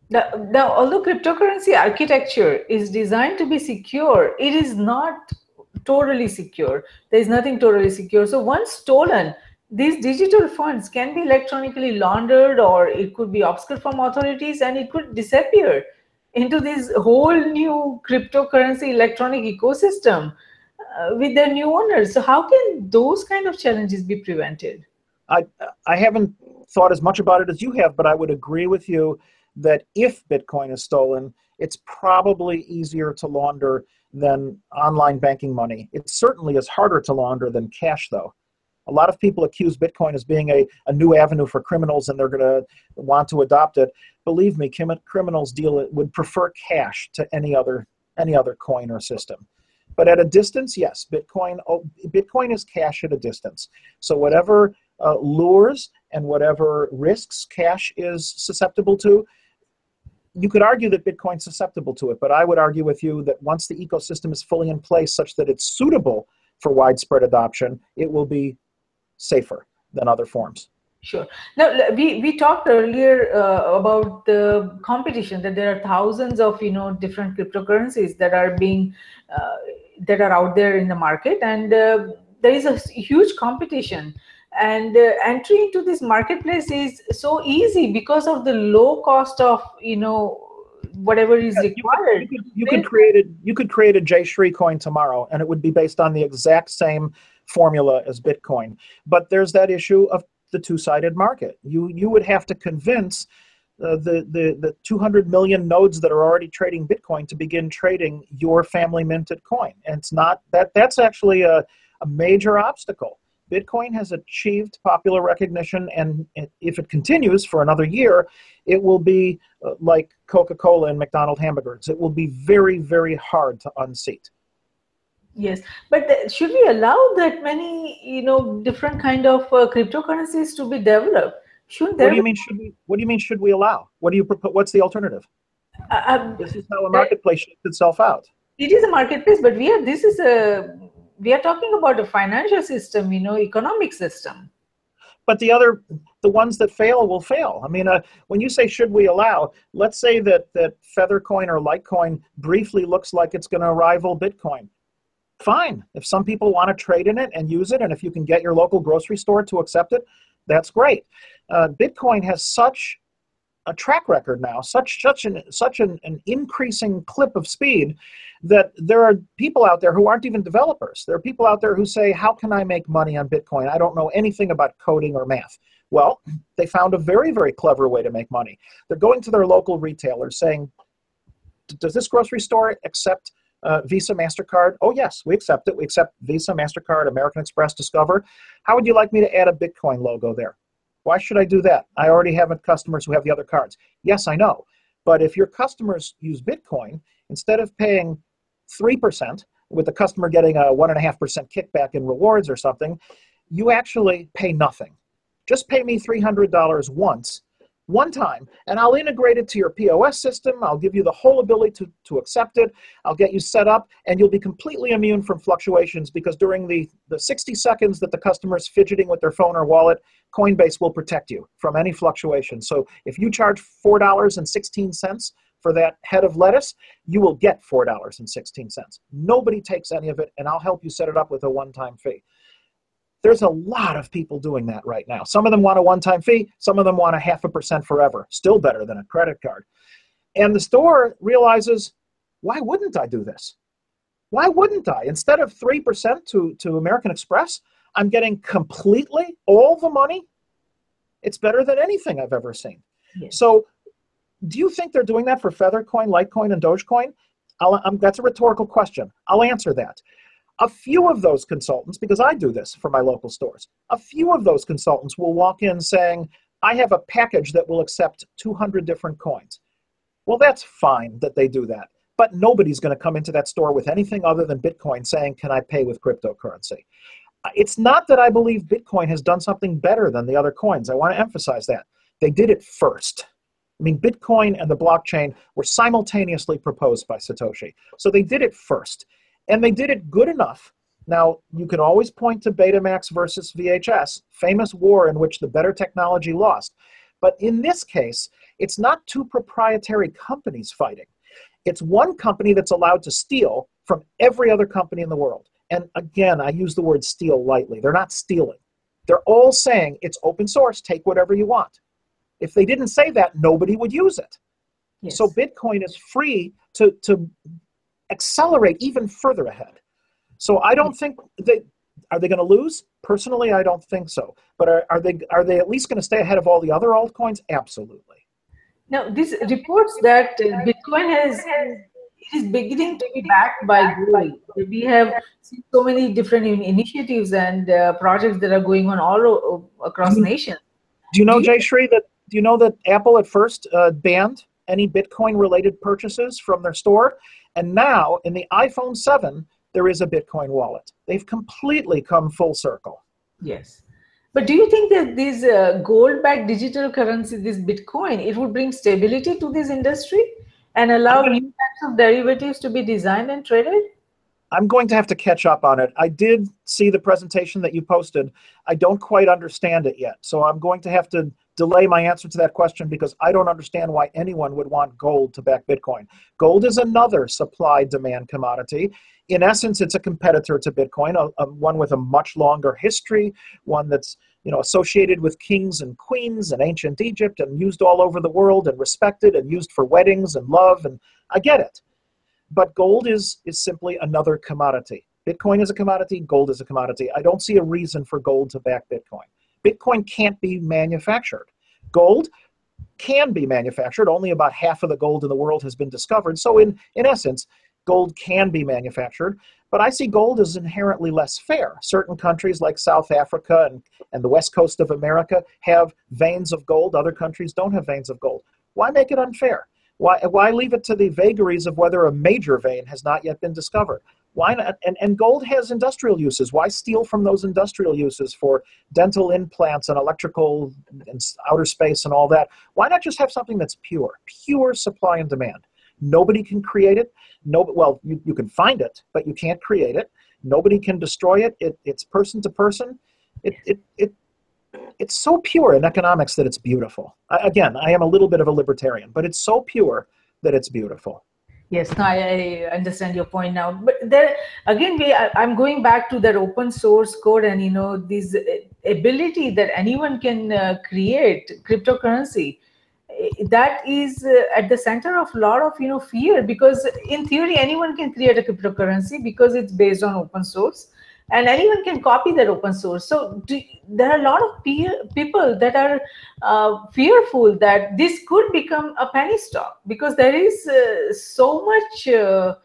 now, now although cryptocurrency architecture is designed to be secure it is not totally secure. There is nothing totally secure. So once stolen these digital funds can be electronically laundered or it could be obscured from authorities and it could disappear into this whole new cryptocurrency electronic ecosystem uh, with their new owners. So how can those kind of challenges be prevented? I, I haven't thought as much about it as you have, but I would agree with you that if Bitcoin is stolen, it's probably easier to launder than online banking money. It certainly is harder to launder than cash, though. A lot of people accuse Bitcoin as being a, a new avenue for criminals and they're going to want to adopt it. Believe me, crim- criminals deal would prefer cash to any other any other coin or system. But at a distance, yes, Bitcoin oh, Bitcoin is cash at a distance. So whatever uh, lures and whatever risks cash is susceptible to, you could argue that Bitcoin's susceptible to it. But I would argue with you that once the ecosystem is fully in place such that it's suitable for widespread adoption, it will be safer than other forms. Sure. Now we we talked earlier uh, about the competition that there are thousands of you know different cryptocurrencies that are being uh, that are out there in the market, and uh, there is a huge competition. And uh, entry into this marketplace is so easy because of the low cost of you know whatever is Yeah, required. You could, you could create a you could create a J Shri coin tomorrow, and it would be based on the exact same formula as Bitcoin. But there's that issue of the two-sided market. You you would have to convince uh, the the the 200 million nodes that are already trading Bitcoin to begin trading your family minted coin, and it's not that that's actually a a major obstacle. Bitcoin has achieved popular recognition, and if it continues for another year, it will be uh, like Coca Cola and McDonald hamburgers. It will be very, very hard to unseat. Yes, but should we allow that many, you know, different kind of uh, cryptocurrencies to be developed? Shouldn't there What do you mean? Should we? What do you mean? Should we allow? What do you propose? What's the alternative? uh, uh, This is how a marketplace shakes itself out. it is a marketplace, but we are, this is a, we are talking about a financial system, you know, economic system. But the other, the ones that fail will fail. I mean, uh, when you say should we allow, let's say that that Feathercoin or Litecoin briefly looks like it's going to rival Bitcoin. Fine. If some people want to trade in it and use it, and if you can get your local grocery store to accept it, that's great. Uh, Bitcoin has such a track record now, such such an such an, an increasing clip of speed that there are people out there who aren't even developers. There are people out there who say, "How can I make money on Bitcoin? I don't know anything about coding or math." Well, they found a very very clever way to make money. They're going to their local retailers saying, "Does this grocery store accept uh, Visa, MasterCard? Oh, yes, we accept it. We accept Visa, MasterCard, American Express, Discover. How would you like me to add a Bitcoin logo there? Why should I do that? I already have customers who have the other cards. Yes, I know. But if your customers use Bitcoin, instead of paying 3%, with the customer getting a 1.5% kickback in rewards or something, you actually pay nothing. Just pay me $300 once one time and I'll integrate it to your POS system. I'll give you the whole ability to, to accept it. I'll get you set up and you'll be completely immune from fluctuations because during the, the 60 seconds that the customer is fidgeting with their phone or wallet, Coinbase will protect you from any fluctuation. So if you charge $4.16 for that head of lettuce, you will get $4.16. Nobody takes any of it and I'll help you set it up with a one-time fee there's a lot of people doing that right now. Some of them want a one time fee, some of them want a half a percent forever. Still better than a credit card. And the store realizes, why wouldn't I do this? Why wouldn't I? Instead of 3% to, to American Express, I'm getting completely all the money. It's better than anything I've ever seen. Yes. So, do you think they're doing that for Feathercoin, Litecoin, and Dogecoin? I'll, um, that's a rhetorical question. I'll answer that. A few of those consultants, because I do this for my local stores, a few of those consultants will walk in saying, I have a package that will accept 200 different coins. Well, that's fine that they do that. But nobody's going to come into that store with anything other than Bitcoin saying, Can I pay with cryptocurrency? Uh, it's not that I believe Bitcoin has done something better than the other coins. I want to emphasize that. They did it first. I mean, Bitcoin and the blockchain were simultaneously proposed by Satoshi. So they did it first and they did it good enough. Now, you can always point to Betamax versus VHS, famous war in which the better technology lost. But in this case, it's not two proprietary companies fighting. It's one company that's allowed to steal from every other company in the world. And again, I use the word steal lightly. They're not stealing. They're all saying it's open source, take whatever you want. If they didn't say that, nobody would use it. Yes. So Bitcoin is free to, to accelerate even further ahead. So I don't think they are they going to lose. Personally, I don't think so. But are, are they are they at least going to stay ahead of all the other altcoins? Absolutely. Now, this reports that uh, Bitcoin has it is beginning to be backed by gold. We have seen so many different initiatives and uh, projects that are going on all across Mhm. nations. Do you know, Do you- Jay Shree, that do you know that Apple at first uh, banned any Bitcoin related purchases from their store, and now in the iPhone 7 there is a Bitcoin wallet. They've completely come full circle. Yes. But do you think that this uh, gold-backed digital currency, this Bitcoin, it would bring stability to this industry and allow new types of derivatives to be designed and traded? I'm going to have to catch up on it. I did see the presentation that you posted. I don't quite understand it yet. So I'm going to have to delay my answer to that question because I don't understand why anyone would want gold to back Bitcoin. Gold is another supply demand commodity. In essence, it's a competitor to Bitcoin, a, a, one with a much longer history, one that's you know associated with kings and queens in ancient Egypt and used all over the world and respected and used for weddings and love and I get it. But gold is is simply another commodity. Bitcoin is a commodity, gold is a commodity. I don't see a reason for gold to back Bitcoin. Bitcoin can't be manufactured. Gold can be manufactured. Only about half of the gold in the world has been discovered. So, in, in essence, gold can be manufactured. But I see gold as inherently less fair. Certain countries like South Africa and, and the west coast of America have veins of gold, other countries don't have veins of gold. Why make it unfair? Why, why leave it to the vagaries of whether a major vein has not yet been discovered? Why not? And, and gold has industrial uses. Why steal from those industrial uses for dental implants and electrical and outer space and all that? Why not just have something that's pure, pure supply and demand? Nobody can create it. No, well, you, you can find it, but you can't create it. Nobody can destroy it. it it's person to person. It, it, it, it's so pure in economics that it's beautiful. I, again, I am a little bit of a libertarian, but it's so pure that it's beautiful. Yes, no, I, I, understand your point now. But there again, we, I, I'm going back to that open source code and you know this ability that anyone can uh, create cryptocurrency. That is uh, at the center of a lot of you know fear because in theory anyone can create a cryptocurrency because it's based on open source and anyone can copy that open source. So do, there are a lot of pe- people that are uh, fearful that this could become a penny stock because there is uh, so much uh,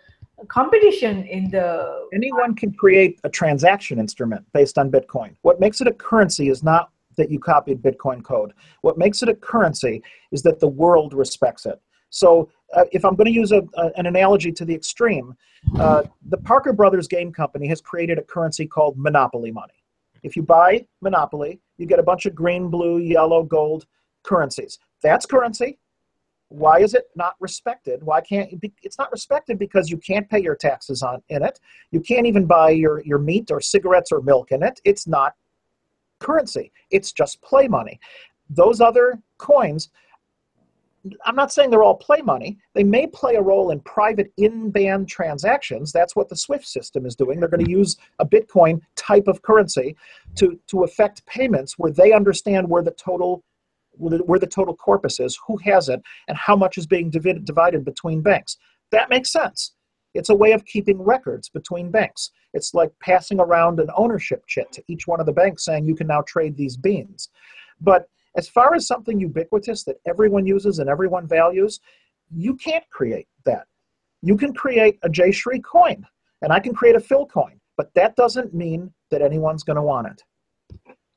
competition in the anyone can create a transaction instrument based on bitcoin. What makes it a currency is not that you copied bitcoin code. What makes it a currency is that the world respects it. So uh, if I'm going to use a, a, an analogy to the extreme, uh, the Parker Brothers Game Company has created a currency called Monopoly money. If you buy Monopoly, you get a bunch of green, blue, yellow, gold currencies. That's currency. Why is it not respected? Why can't it's not respected because you can't pay your taxes on in it. You can't even buy your, your meat or cigarettes or milk in it. It's not currency. It's just play money. Those other coins I'm not saying they're all play money. They may play a role in private in band transactions. That's what the SWIFT system is doing. They're going to use a Bitcoin type of currency to, to affect payments where they understand where the total where the total corpus is, who has it, and how much is being divided, divided between banks. That makes sense. It's a way of keeping records between banks. It's like passing around an ownership chit to each one of the banks saying you can now trade these beans. But as far as something ubiquitous that everyone uses and everyone values, you can't create that. You can create a J Shri coin, and I can create a Phil coin, but that doesn't mean that anyone's going to want it.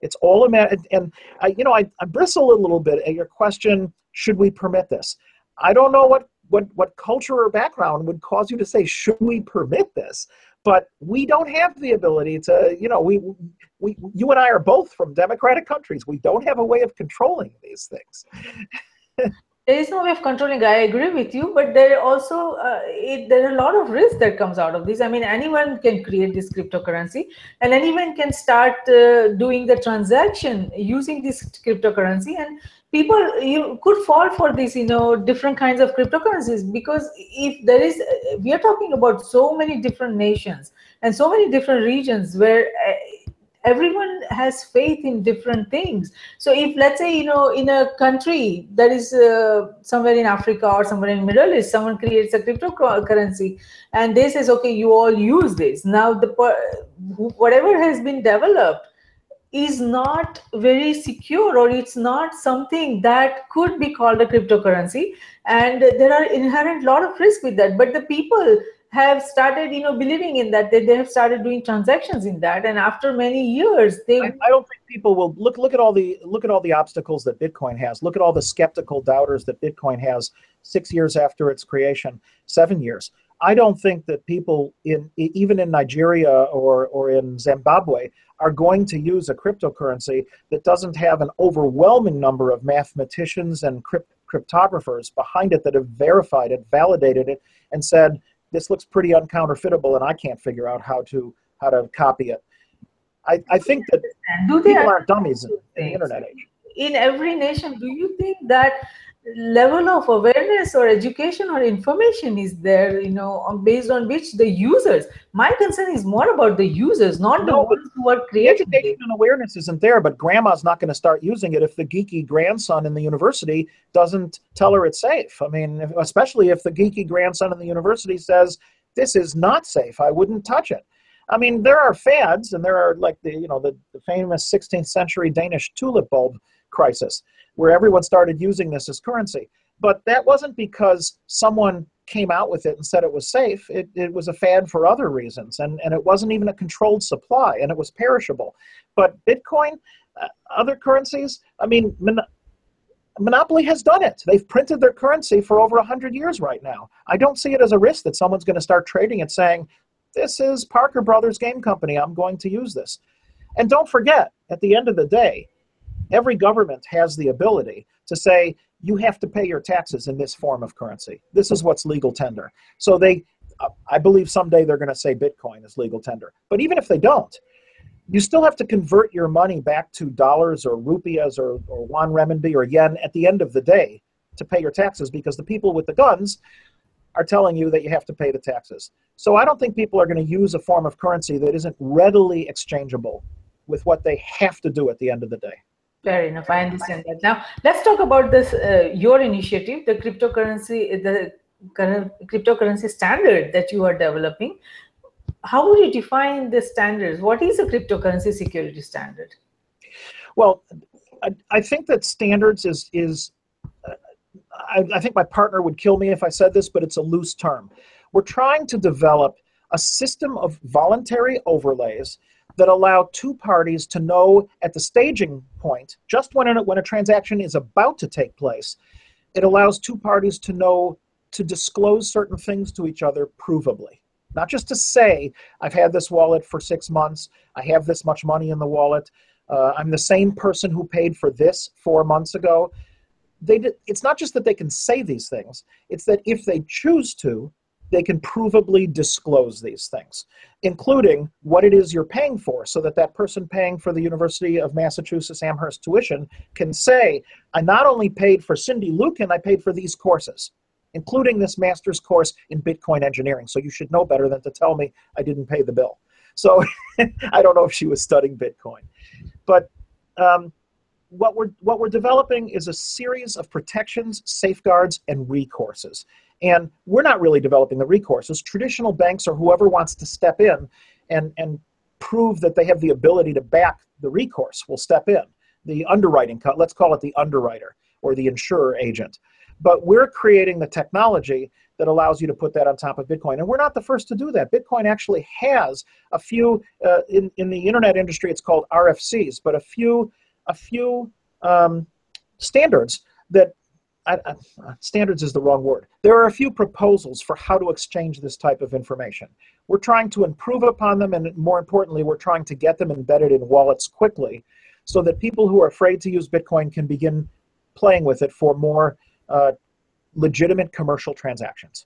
It's all a matter, and I, you know, I, I bristle a little bit at your question: Should we permit this? I don't know what what what culture or background would cause you to say, should we permit this? But we don't have the ability to you know we we you and i are both from democratic countries. We don't have a way of controlling these things. There is no way of controlling i agree with you but there are also uh, it, there are a lot of risk that comes out of this. I mean anyone can create this cryptocurrency and anyone can start uh, doing the transaction using this cryptocurrency and people you could fall for these you know different kinds of cryptocurrencies because if there is we are talking about so many different nations and so many different regions where uh, everyone has faith in different things. So if let's say you know in a country that is uh, somewhere in africa or somewhere in middle east someone creates a cryptocurrency and they says okay you all use this. Now the whatever has been developed is not very secure or it's not something that could be called a cryptocurrency. And there are inherent lot of risk with that. But the people have started you know believing in that they, they have started doing transactions in that. And after many years they I, I don't think people will look look at all the look at all the obstacles that bitcoin has. Look at all the skeptical doubters that bitcoin has six years after its creation seven years I don't think that people in even in Nigeria or, or in Zimbabwe are going to use a cryptocurrency that doesn't have an overwhelming number of mathematicians and crypt, cryptographers behind it that have verified it, validated it, and said this looks pretty uncounterfeitable, and I can't figure out how to how to copy it. I, I think that people aren't dummies in, in the internet age. in every nation do you think that level of awareness or education or information is there you know based on which the users my concern is more about the users not the No, ones who are creating it. education and awareness isn't there, but grandma's not going to start using it if the geeky grandson in the university doesn't tell her it's safe. I mean, if- especially if the geeky grandson in the university says this is not safe, I wouldn't touch it. I mean, there are fads, and there are like the you know the, the famous 16th century Danish tulip bulb crisis, where everyone started using this as currency. But that wasn't because someone came out with it and said it was safe. It, it was a fad for other reasons, and, and it wasn't even a controlled supply, and it was perishable. But Bitcoin, uh, other currencies, I mean, Mon- Monopoly has done it. They've printed their currency for over 100 years right now. I don't see it as a risk that someone's going to start trading it saying, This is Parker Brothers Game Company. I'm going to use this. And don't forget, at the end of the day, every government has the ability to say, you have to pay your taxes in this form of currency. This is what's legal tender. So they, I believe someday they're going to say Bitcoin is legal tender. But even if they don't, you still have to convert your money back to dollars or rupiahs or, or won renminbi or yen at the end of the day to pay your taxes because the people with the guns are telling you that you have to pay the taxes. So I don't think people are going to use a form of currency that isn't readily exchangeable with what they have to do at the end of the day. Fair enough. I understand that. Now, let's talk about this. Uh, your initiative, the cryptocurrency, the cryptocurrency standard that you are developing. How would you define the standards? What is a cryptocurrency security standard? Well, I, I think that standards is is. Uh, I, I think my partner would kill me if I said this, but it's a loose term. We're trying to develop a system of voluntary overlays that allow two parties to know at the staging point, just when a, when a transaction is about to take place, it allows two parties to know to disclose certain things to each other provably. Not just to say, I've had this wallet for six months, I have this much money in the wallet, uh, I'm the same person who paid for this four months ago. They it's not just that they can say these things, it's that if they choose to, they can provably disclose these things, including what it is you're paying for, so that that person paying for the University of Massachusetts Amherst tuition can say, I not only paid for Cindy Lukin, I paid for these courses, including this master's course in Bitcoin engineering. So you should know better than to tell me I didn't pay the bill. So [laughs] I don't know if she was studying Bitcoin. But um, what we're what we're developing is a series of protections, safeguards, and recourses. And we're not really developing the recourses. Traditional banks or whoever wants to step in and, and prove that they have the ability to back the recourse will step in. The underwriting let's call it the underwriter or the insurer agent. But we're creating the technology that allows you to put that on top of Bitcoin. And we're not the first to do that. Bitcoin actually has a few uh, in in the internet industry. It's called RFCs, but a few a few um, standards that I, I, standards is the wrong word. There are a few proposals for how to exchange this type of information. We're trying to improve upon them, and more importantly, we're trying to get them embedded in wallets quickly, so that people who are afraid to use Bitcoin can begin playing with it for more uh, legitimate commercial transactions.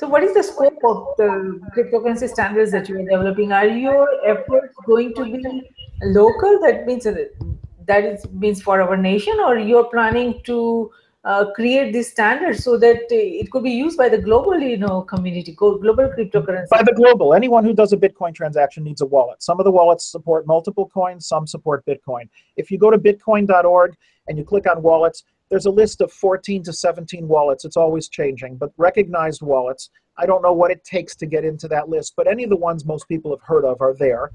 So, what is the scope of the cryptocurrency standards that you are developing? Are your efforts going to be local? That means that is means for our nation, or you're planning to uh, create these standards so that it could be used by the global, you know, community, global cryptocurrency. By the global, anyone who does a Bitcoin transaction needs a wallet. Some of the wallets support multiple coins, some support Bitcoin. If you go to bitcoin.org and you click on wallets, there's a list of 14 to 17 wallets. It's always changing, but recognized wallets. I don't know what it takes to get into that list, but any of the ones most people have heard of are there.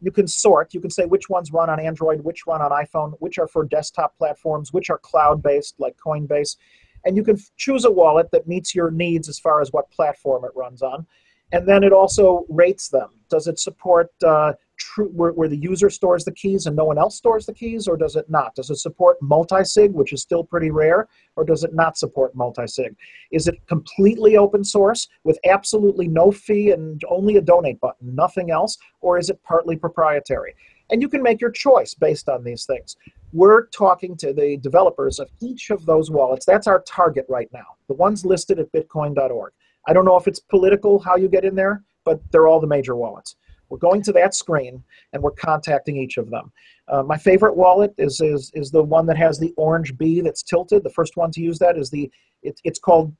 You can sort. You can say which ones run on Android, which run on iPhone, which are for desktop platforms, which are cloud based like Coinbase. And you can choose a wallet that meets your needs as far as what platform it runs on. And then it also rates them. Does it support uh, true where, where, the user stores the keys and no one else stores the keys, or does it not? Does it support multi-sig, which is still pretty rare, or does it not support multi-sig? Is it completely open source with absolutely no fee and only a donate button, nothing else, or is it partly proprietary? And you can make your choice based on these things. We're talking to the developers of each of those wallets. That's our target right now, the ones listed at bitcoin.org. I don't know if it's political how you get in there, but they're all the major wallets. We're going to that screen and we're contacting each of them. Uh, my favorite wallet is, is, is the one that has the orange B that's tilted. The first one to use that is the, it, it's called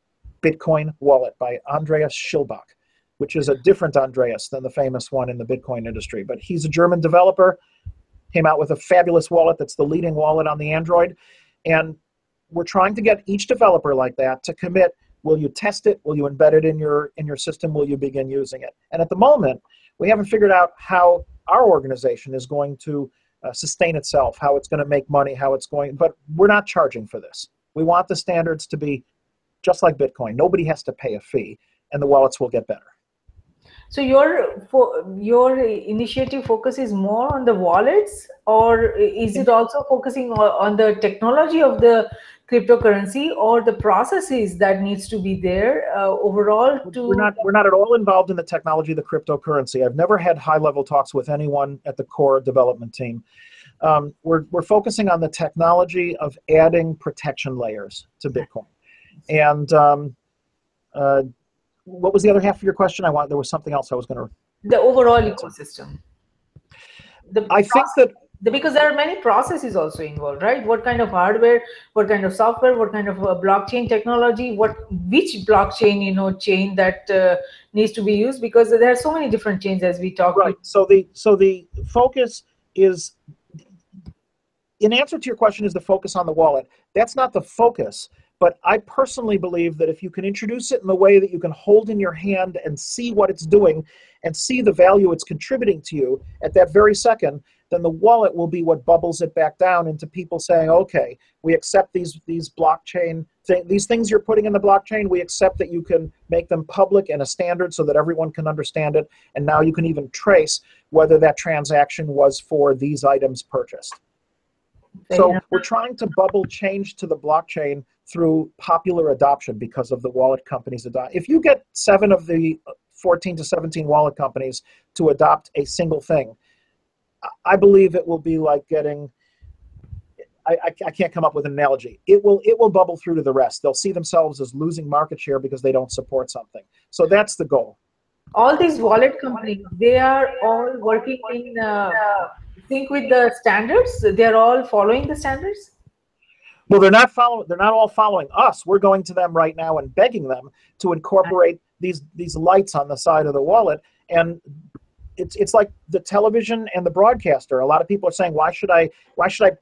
Bitcoin Wallet by Andreas Schildbach, which is a different Andreas than the famous one in the Bitcoin industry. But he's a German developer, came out with a fabulous wallet that's the leading wallet on the Android. And we're trying to get each developer like that to commit will you test it will you embed it in your in your system will you begin using it and at the moment we haven't figured out how our organization is going to uh, sustain itself, how it's going to make money, how it's going. But we're not charging for this. We want the standards to be just like Bitcoin. Nobody has to pay a fee, and the wallets will get better. So your your initiative focus is more on the wallets, or is it also focusing on the technology of the cryptocurrency or the processes that needs to be there uh, overall to we're not we're not at all involved in the technology of the cryptocurrency. I've never had high level talks with anyone at the core development team. Um, we're, we're focusing on the technology of adding protection layers to bitcoin. And um, uh, what was the other half of your question? I want there was something else i was going to the overall ecosystem. The i think that because there are many processes also involved right? What kind of hardware what kind of software what kind of uh, blockchain technology what which blockchain you know chain that uh, needs to be used? Because there are so many different chains as we talk. right. So the so the focus is in answer to your question is the focus on the wallet. That's not the focus but I personally believe that if you can introduce it in the way that you can hold in your hand and see what it's doing and see the value it's contributing to you at that very second, then the wallet will be what bubbles it back down into people saying, okay, we accept these these blockchain th- these things you're putting in the blockchain. We accept that you can make them public and a standard so that everyone can understand it. And now you can even trace whether that transaction was for these items purchased. So we're trying to bubble change to the blockchain through popular adoption because of the wallet companies adopt. If you get seven of the 14 to 17 wallet companies to adopt a single thing, I believe it will be like getting. I, I, can't come up with an analogy. It will it will bubble through to the rest. They'll see themselves as losing market share because they don't support something. So that's the goal. All these wallet companies, they are all working in uh, sync with the standards. They're all following the standards. Well, they're not following. They're not all following us. We're going to them right now and begging them to incorporate these these lights on the side of the wallet. And it's it's like the television and the broadcaster. A lot of people are saying, why should I why should I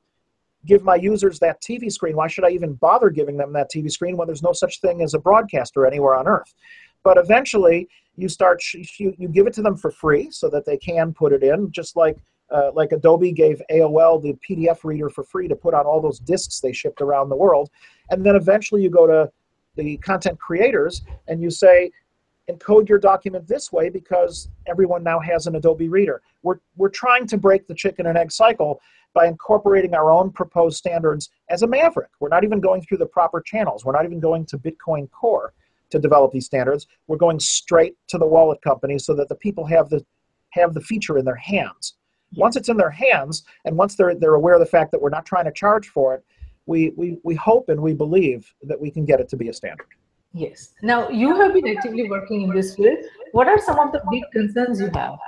give my users that TV screen? Why should I even bother giving them that TV screen when there's no such thing as a broadcaster anywhere on earth? But eventually, you start you, you give it to them for free so that they can put it in, just like uh, like Adobe gave AOL the PDF reader for free to put on all those disks they shipped around the world. And then eventually you go to the content creators and you say, encode your document this way because everyone now has an Adobe reader. We're, we're trying to break the chicken and egg cycle by incorporating our own proposed standards as a maverick. We're not even going through the proper channels. We're not even going to Bitcoin Core to develop these standards. We're going straight to the wallet companies so that the people have the have the feature in their hands. Once it's in their hands, and once they're they're aware of the fact that we're not trying to charge for it, we we, we hope and we believe that we can get it to be a standard. Yes. Now you have been actively working in this field. What are some of the big concerns you have?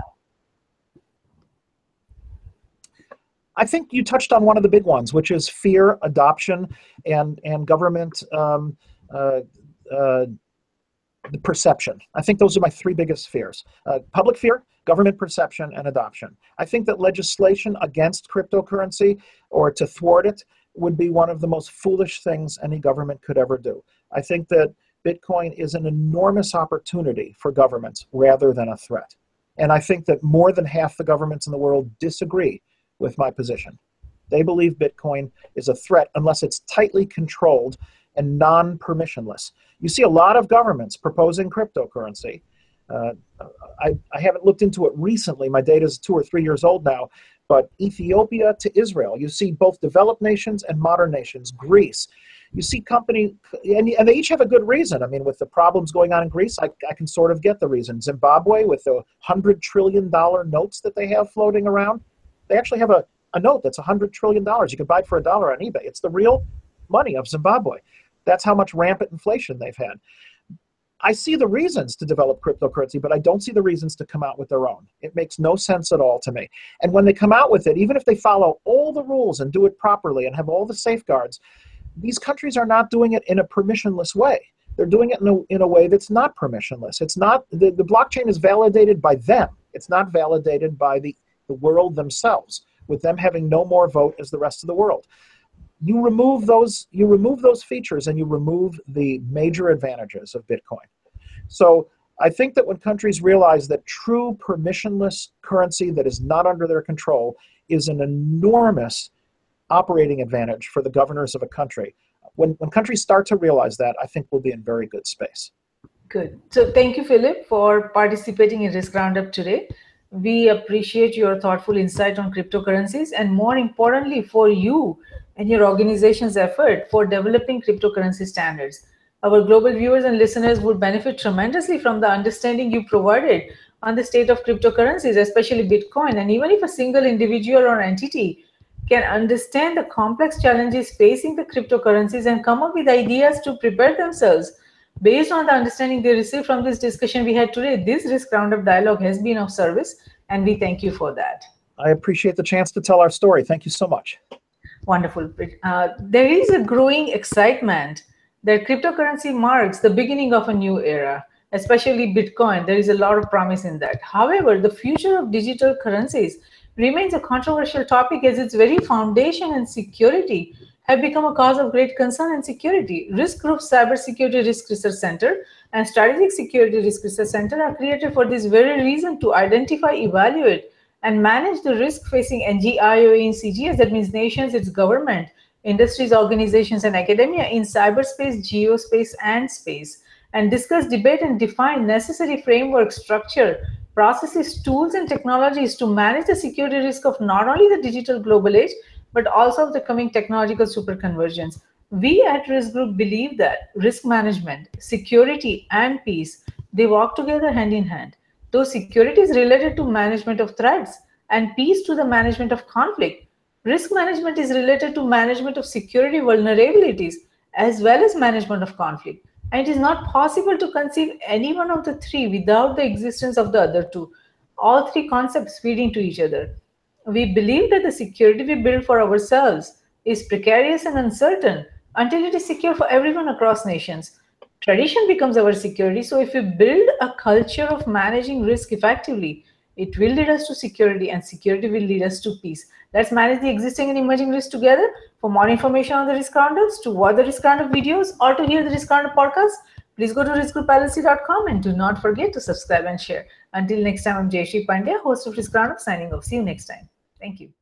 I think you touched on one of the big ones, which is fear, adoption, and and government um, uh, uh, the perception. I think those are my three biggest fears: uh, public fear, government perception, and adoption. I think that legislation against cryptocurrency or to thwart it would be one of the most foolish things any government could ever do. I think that Bitcoin is an enormous opportunity for governments rather than a threat. And I think that more than half the governments in the world disagree with my position. They believe Bitcoin is a threat unless it's tightly controlled and non permissionless. You see a lot of governments proposing cryptocurrency. Uh, I, I haven't looked into it recently. My data is two or three years old now. But Ethiopia to Israel, you see both developed nations and modern nations, Greece. You see company, and, and they each have a good reason. I mean, with the problems going on in Greece, I, I can sort of get the reason. Zimbabwe, with the $100 trillion notes that they have floating around, they actually have a, a note that's $100 trillion. You can buy it for a dollar on eBay. It's the real money of Zimbabwe. That's how much rampant inflation they've had. I see the reasons to develop cryptocurrency, but I don't see the reasons to come out with their own. It makes no sense at all to me. And when they come out with it, even if they follow all the rules and do it properly and have all the safeguards, these countries are not doing it in a permissionless way. They're doing it in a, in a way that's not permissionless. It's not, the, the blockchain is validated by them. It's not validated by the, the world themselves, with them having no more vote as the rest of the world you remove those you remove those features and you remove the major advantages of bitcoin. So i think that when countries realize that true permissionless currency that is not under their control is an enormous operating advantage for the governors of a country when, when countries start to realize that i think we'll be in very good space. Good. So thank you philip for participating in risk roundup today. We appreciate your thoughtful insight on cryptocurrencies and more importantly for you and your organization's effort for developing cryptocurrency standards. Our global viewers and listeners would benefit tremendously from the understanding you provided on the state of cryptocurrencies, especially Bitcoin. And even if a single individual or entity can understand the complex challenges facing the cryptocurrencies and come up with ideas to prepare themselves based on the understanding they received from this discussion we had today, this Risk Roundup dialogue has been of service, and we thank you for that. I appreciate the chance to tell our story. Thank you so much. Wonderful. Uh, there is a growing excitement that cryptocurrency marks the beginning of a new era, especially Bitcoin. There is a lot of promise in that. However, the future of digital currencies remains a controversial topic as its very foundation and security have become a cause of great concern and security. Risk Group Cybersecurity Risk Research Center and Strategic Security Risk Research Center are created for this very reason to identify, evaluate, and manage the risk facing NGIOA and CGS, that means nations, its government, industries, organizations, and academia in cyberspace, geospace, and space, and discuss, debate, and define necessary framework, structure, processes, tools, and technologies to manage the security risk of not only the digital global age, but also of the coming technological superconvergence. We at Risk Group believe that risk management, security, and peace, they walk together hand in hand. Though security is related to management of threats and peace to the management of conflict, risk management is related to management of security vulnerabilities as well as management of conflict. And it is not possible to conceive any one of the three without the existence of the other two. All three concepts feeding to each other. We believe that the security we build for ourselves is precarious and uncertain until it is secure for everyone across nations tradition becomes our security. So if we build a culture of managing risk effectively, it will lead us to security and security will lead us to peace. Let's manage the existing and emerging risks together. For more information on the risk roundups, to watch the risk roundup videos or to hear the risk roundup podcast, please go to riskgroupllc.com and do not forget to subscribe and share. Until next time, I'm Jayshree Pandya, host of Risk Roundup, signing off. See you next time. Thank you.